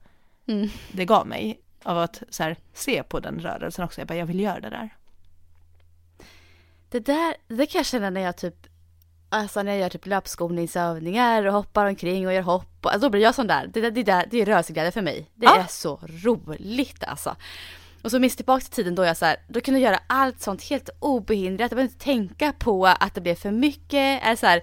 mm. det gav mig av att så här, se på den rörelsen också, jag bara, jag vill göra det där. Det där, det kan jag känna när jag typ Alltså när jag gör typ löpskolningsövningar och hoppar omkring och gör hopp. Alltså då blir jag sån där. Det, det, det, det är rörelseglädje för mig. Det ja. är så roligt alltså. Och så minns tillbaka till tiden då jag så här, då kunde jag göra allt sånt helt obehindrat. Jag behövde inte tänka på att det blev för mycket. Är så här,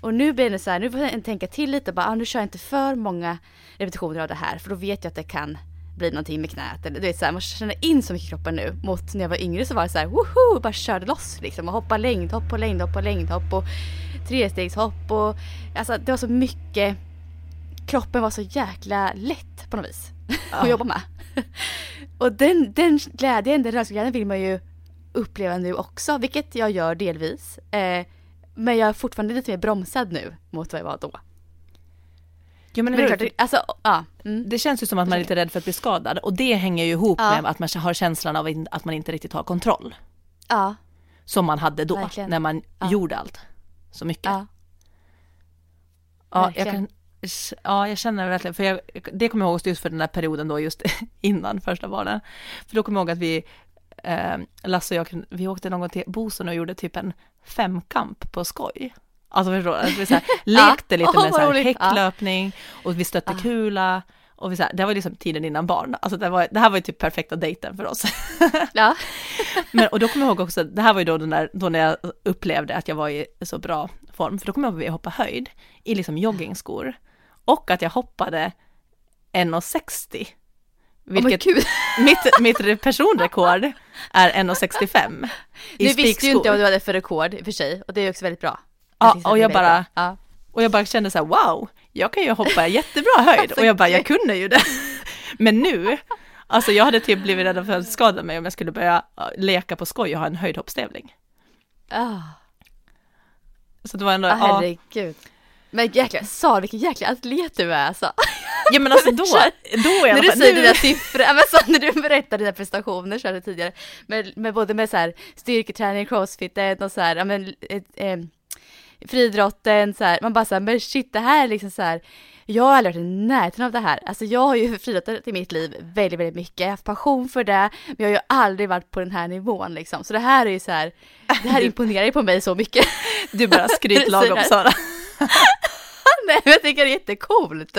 och nu blir det så här, nu får jag tänka till lite bara, ah, nu kör jag inte för många repetitioner av det här för då vet jag att det kan bli någonting med knät. Eller du vet så här, man känner in så mycket i kroppen nu. Mot när jag var yngre så var det så här, woho, bara körde loss liksom och hoppa längdhopp på längdhopp på längdhopp och trestegshopp och alltså det var så mycket. Kroppen var så jäkla lätt på något vis ja. att jobba med. Och den, den glädjen, den rörelseglädjen vill man ju uppleva nu också, vilket jag gör delvis. Eh, men jag är fortfarande lite mer bromsad nu mot vad jag var då. Ja, men, men det, alltså, ja. Mm. det känns ju som att man är lite rädd för att bli skadad och det hänger ju ihop ja. med att man har känslan av att man inte riktigt har kontroll. Ja. Som man hade då Verkligen. när man ja. gjorde allt så mycket. Ja, ja jag kan, ja, jag känner verkligen, för jag, det kommer jag ihåg just för den där perioden då just innan första barnen. För då kommer jag ihåg att vi, eh, Lasse och jag, vi åkte någon gång till Boston och gjorde typ en femkamp på skoj. Alltså förstår du? Vi så här, lekte lite med så här, häcklöpning och vi stötte kula. Och vi så här, det var liksom tiden innan barn, alltså det, var, det här var ju typ perfekta dejten för oss. Ja. Men, och då kommer jag ihåg också, det här var ju då, den där, då när jag upplevde att jag var i så bra form, för då kommer jag ihåg att vi hoppade höjd i liksom joggingskor. Och att jag hoppade 1,60. Vilket oh mitt, mitt personrekord är 1,65. Nu visste ju inte vad du hade för rekord i och för sig, och det är också väldigt bra. Ja, och jag bara, ja. och jag bara kände så här, wow, jag kan ju hoppa jättebra höjd alltså, och jag bara, jag kunde ju det. Men nu, alltså jag hade typ blivit rädd för att skada mig om jag skulle börja leka på skoj och ha en höjdhoppstävling. Ah. Så det var ändå, ah, herregud. Ja. Men jäklar, Sara vilken jäkla atlet du är alltså. Ja men alltså då, då är När du säger nu... dina siffror, men så, när du berättar dina prestationer så tidigare, med, med både med så här styrketräning, crossfit och så här, ja men, eh, friidrotten, så här, man bara såhär, men shit det här är liksom så här, jag har aldrig varit i närheten av det här. Alltså jag har ju friidrottat i mitt liv väldigt, väldigt mycket, jag har haft passion för det, men jag har ju aldrig varit på den här nivån liksom. Så det här är ju så här, det här imponerar ju på mig så mycket. Du bara skryt lagom Sara. Nej jag tycker det är jättecoolt.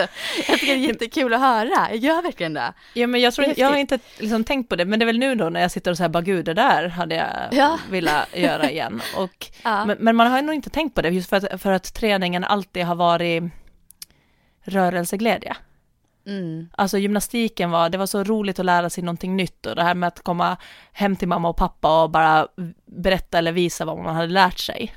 Jag tycker det är jättekul att höra. Jag gör verkligen det. Ja, men jag, tror, jag har inte liksom tänkt på det, men det är väl nu då när jag sitter och säger bara gud, det där hade jag Ja. velat göra igen. Och, Ja. men, men man har nog inte tänkt på det, just för att, för att träningen alltid har varit rörelseglädje. Mm. Alltså gymnastiken var, det var så roligt att lära sig någonting nytt och det här med att komma hem till mamma och pappa och bara berätta eller visa vad man hade lärt sig.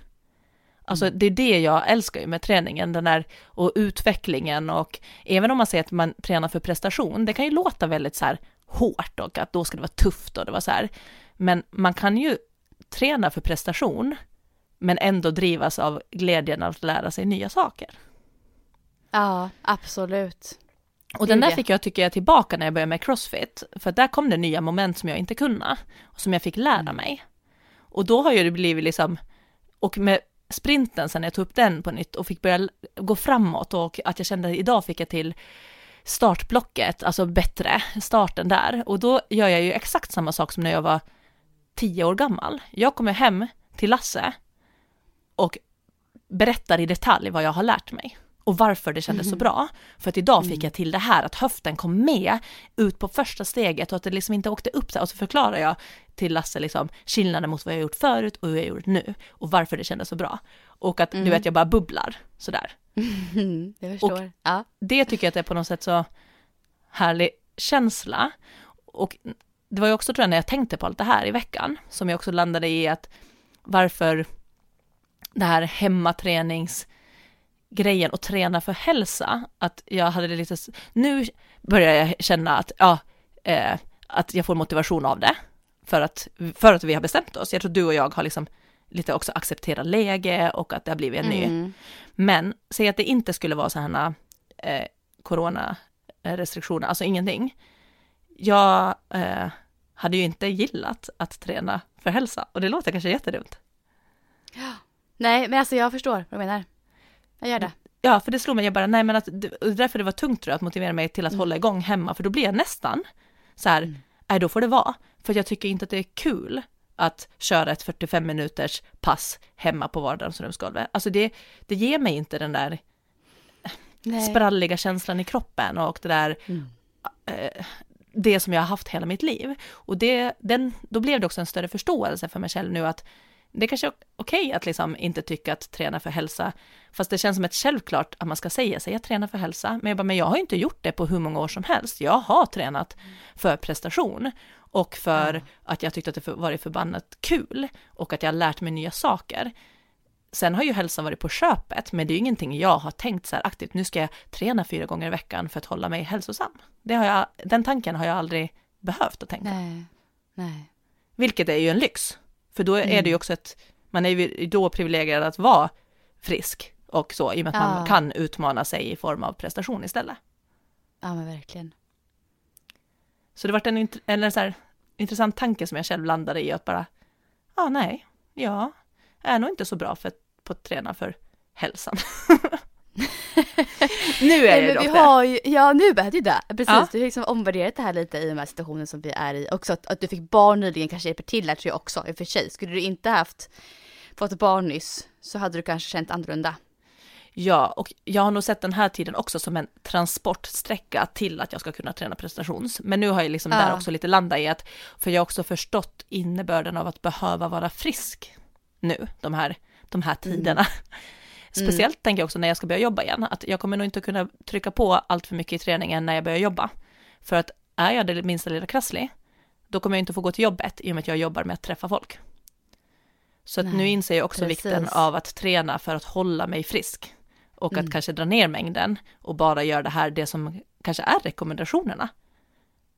Alltså det är det jag älskar ju med träningen, den där och utvecklingen och även om man säger att man tränar för prestation, det kan ju låta väldigt så här hårt och att då ska det vara tufft och det var så här. Men man kan ju träna för prestation, men ändå drivas av glädjen att lära sig nya saker. Ja, absolut. Och den där fick jag tycker jag tillbaka när jag började med crossfit, för där kom det nya moment som jag inte kunde, och som jag fick lära Mm. mig. Och då har ju det blivit liksom, och med sprinten sen jag tog upp den på nytt och fick börja gå framåt och att jag kände att idag fick jag till startblocket, alltså bättre, starten där. Och då gör jag ju exakt samma sak som när jag var tio år gammal. Jag kommer hem till Lasse och berättar i detalj vad jag har lärt mig och varför det kändes så bra. För att idag fick jag till det här att höften kom med ut på första steget och att det liksom inte åkte upp där och så förklarar jag till Lasse liksom skillnaden mot vad jag gjort förut och hur jag gjort nu och varför det kändes så bra. Och att du vet jag bara bubblar sådär. Mm, jag förstår. ja. Det tycker jag att det är på något sätt så härlig känsla. Och det var ju också tror jag när jag tänkte på allt det här i veckan som jag också landade i att varför det här hemmatränings och träna för hälsa, att jag hade lite, nu börjar jag känna att, ja, eh, att jag får motivation av det, för att, för att vi har bestämt oss. Jag tror du och jag har liksom lite också accepterat läge och att det har blivit en ny Mm. men säg att det inte skulle vara så här eh, coronarestriktioner, alltså ingenting. Jag eh, hade ju inte gillat att träna för hälsa och det låter kanske jättedumt. Nej, men alltså jag förstår vad du menar. Jag gör det. Ja, för det slog mig, jag bara, nej men att, det- därför det var tungt tror jag att motivera mig till att hålla igång hemma, för då blir jag nästan så här, nej då får det vara, för jag tycker inte att det är kul att köra ett 45 minuters pass hemma på vardagsrumsgolvet. Alltså det, det ger mig inte den där Nej. spralliga känslan i kroppen och det där, Mm. eh, det som jag har haft hela mitt liv. Och det, den, då blev det också en större förståelse för mig själv nu att det kanske är okej att liksom inte tycka att träna för hälsa, fast det känns som ett självklart att man ska säga sig att träna för hälsa. Men jag bara, men jag har inte gjort det på hur många år som helst. Jag har tränat för prestation och för att jag tyckte att det varit förbannat kul och att jag har lärt mig nya saker. Sen har ju hälsan varit på köpet, men det är ju ingenting jag har tänkt så här aktivt, nu ska jag träna fyra gånger i veckan för att hålla mig hälsosam. Det har jag, den tanken har jag aldrig behövt att tänka. Nej. Nej. Vilket är ju en lyx, för då är Mm. det ju också ett, man är ju då privilegierad att vara frisk och så, i och med att man Ja. kan utmana sig i form av prestation istället. Ja, men verkligen. Så det var en, int- en så här, intressant tanke som jag själv landade i, att bara, ja nej, jag är nog inte så bra för, på att träna för hälsan. nu är men dock vi det. har ju, ja nu är du det. Precis, Ja. du har liksom omvärderat det här lite i de här situationen som vi är i. Också att, att du fick barn nyligen kanske hjälper till där tror jag också i och för sig. Skulle du inte haft fått barn nyss så hade du kanske känt annorlunda. Ja, och jag har nog sett den här tiden också som en transportsträcka till att jag ska kunna träna prestations. Men nu har jag liksom Ja. där också lite landat i att, för jag har också förstått innebörden av att behöva vara frisk nu, de här, de här tiderna. Speciellt tänker jag också när jag ska börja jobba igen, att jag kommer nog inte kunna trycka på allt för mycket i träningen när jag börjar jobba. För att är jag det minsta lilla krasslig, då kommer jag inte få gå till jobbet i och med att jag jobbar med att träffa folk. Så att nu Nej, inser jag också precis. vikten av att träna för att hålla mig frisk. Och Mm. att kanske dra ner mängden och bara göra det här, det som kanske är rekommendationerna.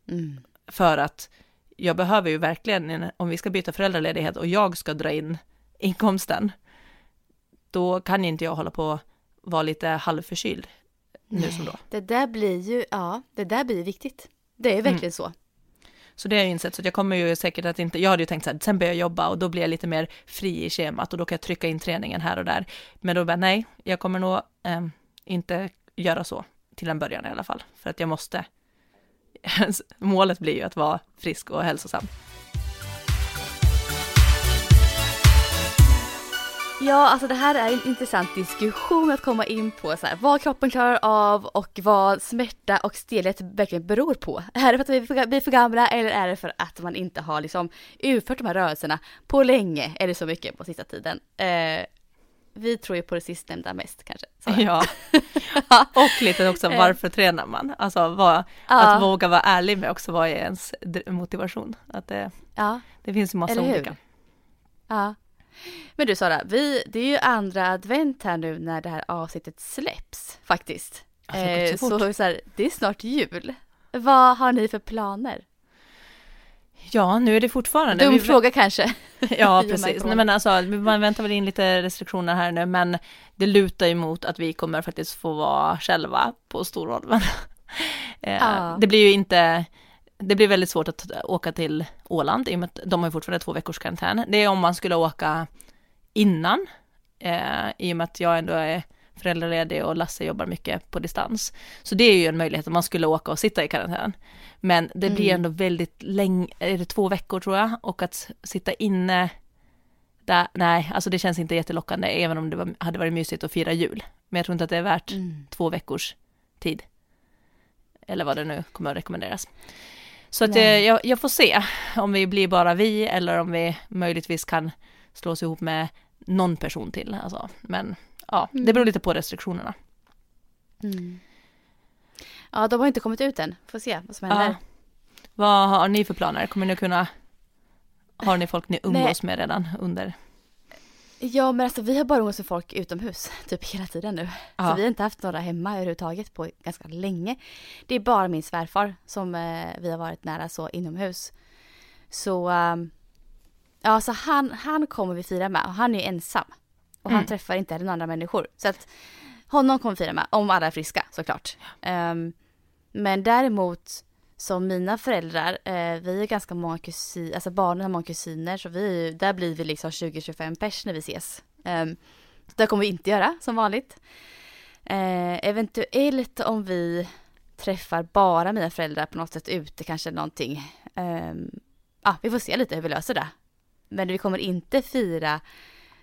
Mm. För att jag behöver ju verkligen, om vi ska byta föräldraledighet och jag ska dra in inkomsten, då kan inte jag hålla på och vara lite halvförkyld nu som då. Det där blir ju, ja, det där blir viktigt. Det är verkligen så. Så det har jag insett, så att jag kommer ju säkert att inte, jag hade ju tänkt så här, sen börjar jag jobba och då blir jag lite mer fri i schemat och då kan jag trycka in träningen här och där. Men då bara nej, jag kommer nog eh, inte göra så till en början i alla fall, för att jag måste, målet blir ju att vara frisk och hälsosam. Ja, alltså det här är en intressant diskussion att komma in på så här, vad kroppen klarar av och vad smärta och stelhet verkligen beror på. Är det för att vi är för, gamla eller är det för att man inte har liksom utfört de här rörelserna på länge eller så mycket på sista tiden? Eh, vi tror ju på det sistnämnda mest kanske. Ja, och lite också varför tränar man? Alltså vad, Ja. att våga vara ärlig med också vad är ens motivation? Att det, Ja, det finns ju massa olika. ja. Men du Sara, vi, det är ju andra advent här nu när det här avsnittet släpps faktiskt. Har gått så så, så här, det är snart jul. Vad har ni för planer? Ja, nu är det fortfarande. Dum vi- fråga kanske. Ja, precis. Nej, men alltså, man väntar väl in lite restriktioner här nu, men det lutar ju mot att vi kommer faktiskt få vara själva på Storholmen. Eh, Ja. Det blir ju inte, det blir väldigt svårt att åka till Åland, i och med att de har ju fortfarande två veckors karantän. Det är om man skulle åka innan, eh, i och med att jag ändå är föräldraledig och Lasse jobbar mycket på distans. Så det är ju en möjlighet att man skulle åka och sitta i karantän. Men det blir Mm. ändå väldigt länge, är det två veckor tror jag, och att sitta inne där, nej, alltså det känns inte jättelockande, även om det var, hade varit mysigt att fira jul. Men jag tror inte att det är värt Mm. två veckors tid. Eller vad det nu kommer att rekommenderas. Så att eh, Nej. jag, jag får se om vi blir bara vi eller om vi möjligtvis kan slå oss ihop med någon person till. Alltså. Men ja, det Mm. beror lite på restriktionerna. Mm. Ja, de har inte kommit ut än. Får se vad som händer. Ja. Vad har ni för planer? Kommer ni kunna, har ni folk ni umgås med redan under? Ja, men alltså vi har bara umgås med folk utomhus typ hela tiden nu. Ja. Så vi har inte haft några hemma överhuvudtaget på ganska länge. Det är bara min svärfar som eh, vi har varit nära så inomhus. Så, ehm, ja så han, han kommer vi fira med och han är ju ensam. Och han Mm. träffar inte heller några andra människor. Så att honom kommer vi fira med, om alla är friska såklart. Ehm, men däremot som mina föräldrar, eh, vi är ganska många kusiner, alltså barnen har många kusiner så vi, där blir vi liksom 20-25 pers när vi ses. Eh, det kommer vi inte göra som vanligt. Eh, eventuellt om vi träffar bara mina föräldrar på något sätt ute, kanske någonting. Eh, ah, vi får se lite hur vi löser det. Men vi kommer inte fira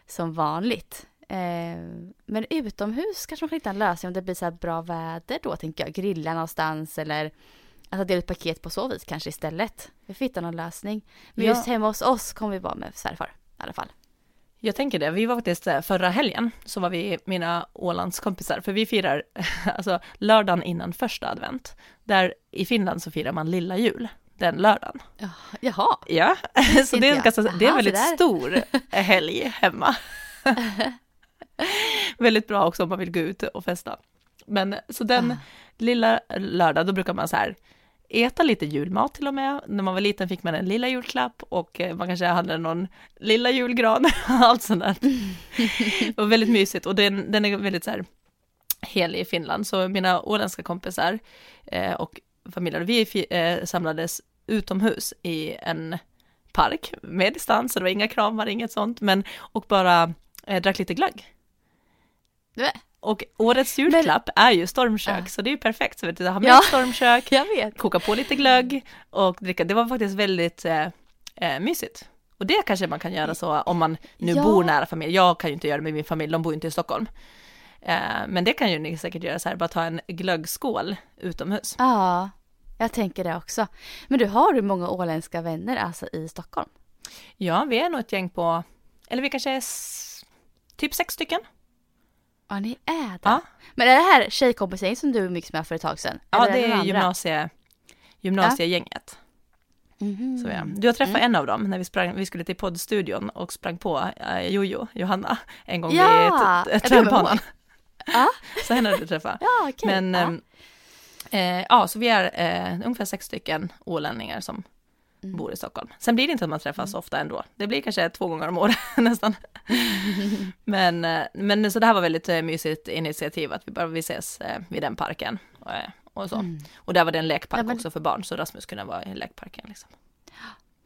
som vanligt. Eh, men utomhus kanske man kan hitta en lösning om det blir så här bra väder då tänker jag. Grilla någonstans eller att dela ut paket på så vis kanske istället. Vi får hitta någon lösning. Men Ja. just hemma hos oss kommer vi vara med svärfar i alla fall. Jag tänker det, vi var faktiskt eh, förra helgen, så var vi mina Ålandskompisar, för vi firar alltså lördagen innan första advent. Där i Finland så firar man lilla jul, den lördagen. Ja, Jaha, Ja, så det är, ganska, det är en väldigt stor helg hemma. väldigt bra också om man vill gå ut och festa. Men så den Ah. lilla lördag, då brukar man så här äta lite julmat till och med. När man var liten fick man en lilla julklapp och eh, man kanske hade någon lilla julgran, allt sånt där. Det var väldigt mysigt och den, den är väldigt så här helig i Finland, så mina åländska kompisar eh, och familjer, vi eh, samlades utomhus i en park med distans, så det var inga kramar, inget sånt, men och bara eh, drack lite glögg. Och årets julklapp är ju stormkök, Ah. så det är ju perfekt. Så vet du, ha med Ja. stormkök, koka på lite glögg och dricka. Det var faktiskt väldigt eh, eh, mysigt. Och det kanske man kan göra så om man nu Ja. bor nära familj. Jag kan ju inte göra det med min familj, de bor ju inte i Stockholm. Eh, men det kan ju ni säkert göra så här, bara ta en glöggskål utomhus. Ja, jag tänker det också. Men du, har du många åländska vänner alltså i Stockholm? Ja, vi är nog ett gäng på, eller vi kanske är typ sex stycken. Ja, ni är det. Ja. Men är det här tjejkompisgäng som du umgicks med för ett tag sedan? Ja, Eller det är andra? gymnasie, gymnasiegänget. Mhm. Så ja. Du har träffat en av dem när vi, sprang, vi skulle till poddstudion och sprang på eh, Jojo, Johanna, en gång Ja, vid jag t- kommer trädbanan. ihåg. Ja. Så henne har du träffat. Ja, okej. Men ja. eh, ja, så vi är eh, ungefär sex stycken ålänningar som Mm. bor i Stockholm. Sen blir det inte att man träffas ofta ändå. Det blir kanske två gånger om året nästan. men, eh, men så det här var väldigt eh, mysigt initiativ att vi bara vi ses eh, vid den parken. Och, och så. Mm. Och där var det en lekpark Ja, men- också för barn, så Rasmus kunde vara i lekparken. Liksom.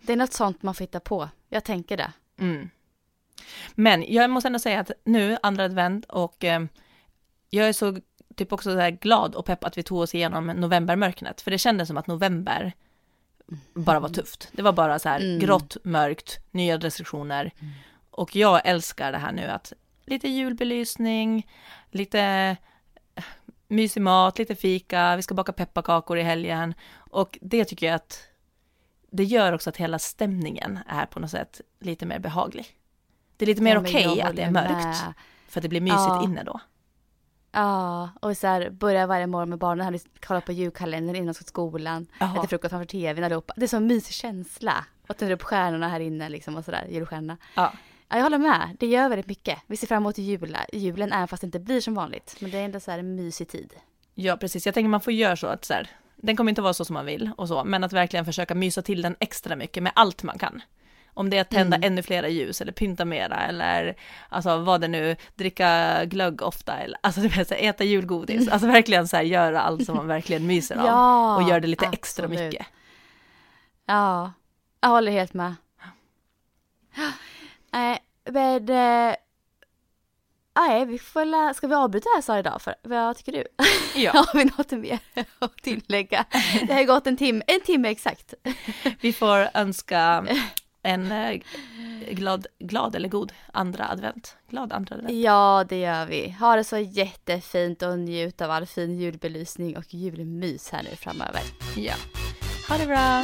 Det är något sånt man får hitta på. Jag tänker det. Mm. Men jag måste ändå säga att nu, andra advent, och eh, jag är så typ också så glad och pepp att vi tog oss igenom novembermörkret, för det kändes som att november bara var tufft. Det var bara så här Mm. grått, mörkt, nya restriktioner. Och jag älskar det här nu att lite julbelysning, lite eh, mysig mat, lite fika, vi ska baka pepparkakor i helgen. Och det tycker jag att det gör också att hela stämningen är på något sätt lite mer behaglig. Det är lite mer Ja, okej jag att det är mörkt, med. för att det blir mysigt Ja. inne då. Ja, och så här, börja varje morgon med barnen, hade kollat på julkalendern innan de ska skolan, Jaha. äter frukost framför tvn allihopa. Det är så en mysig känsla. Och tänder upp stjärnorna här inne liksom och sådär, julstjärnorna. Ja. Ja, jag håller med. Det gör väldigt mycket. Vi ser fram emot jula, julen även fast det inte blir som vanligt. Men det är ändå så här en mysig tid. Ja, precis. Jag tänker man får göra så att så här, den kommer inte vara så som man vill och så, men att verkligen försöka mysa till den extra mycket med allt man kan. Om det är att tända Mm. ännu flera ljus eller pynta mera eller alltså vad det nu, dricka glögg ofta eller alltså du vet, så här, äta julgodis, alltså verkligen så här göra allt som man verkligen myser av Ja, och gör det lite extra absolut. mycket. Ja, jag håller helt med. Nej, men... eh, Nej, vi får la... Ska vi avbryta här Sara idag? För, vad tycker du? Ja, Har vi något mer att tillägga? Det har ju gått en timme, en timme exakt. vi får önska en eh, glad, glad eller god andra advent. Glad andra advent. Ja, det gör vi. Ha det så jättefint och njut av all fin julbelysning och julmys här nu framöver. Ja. Ha det bra!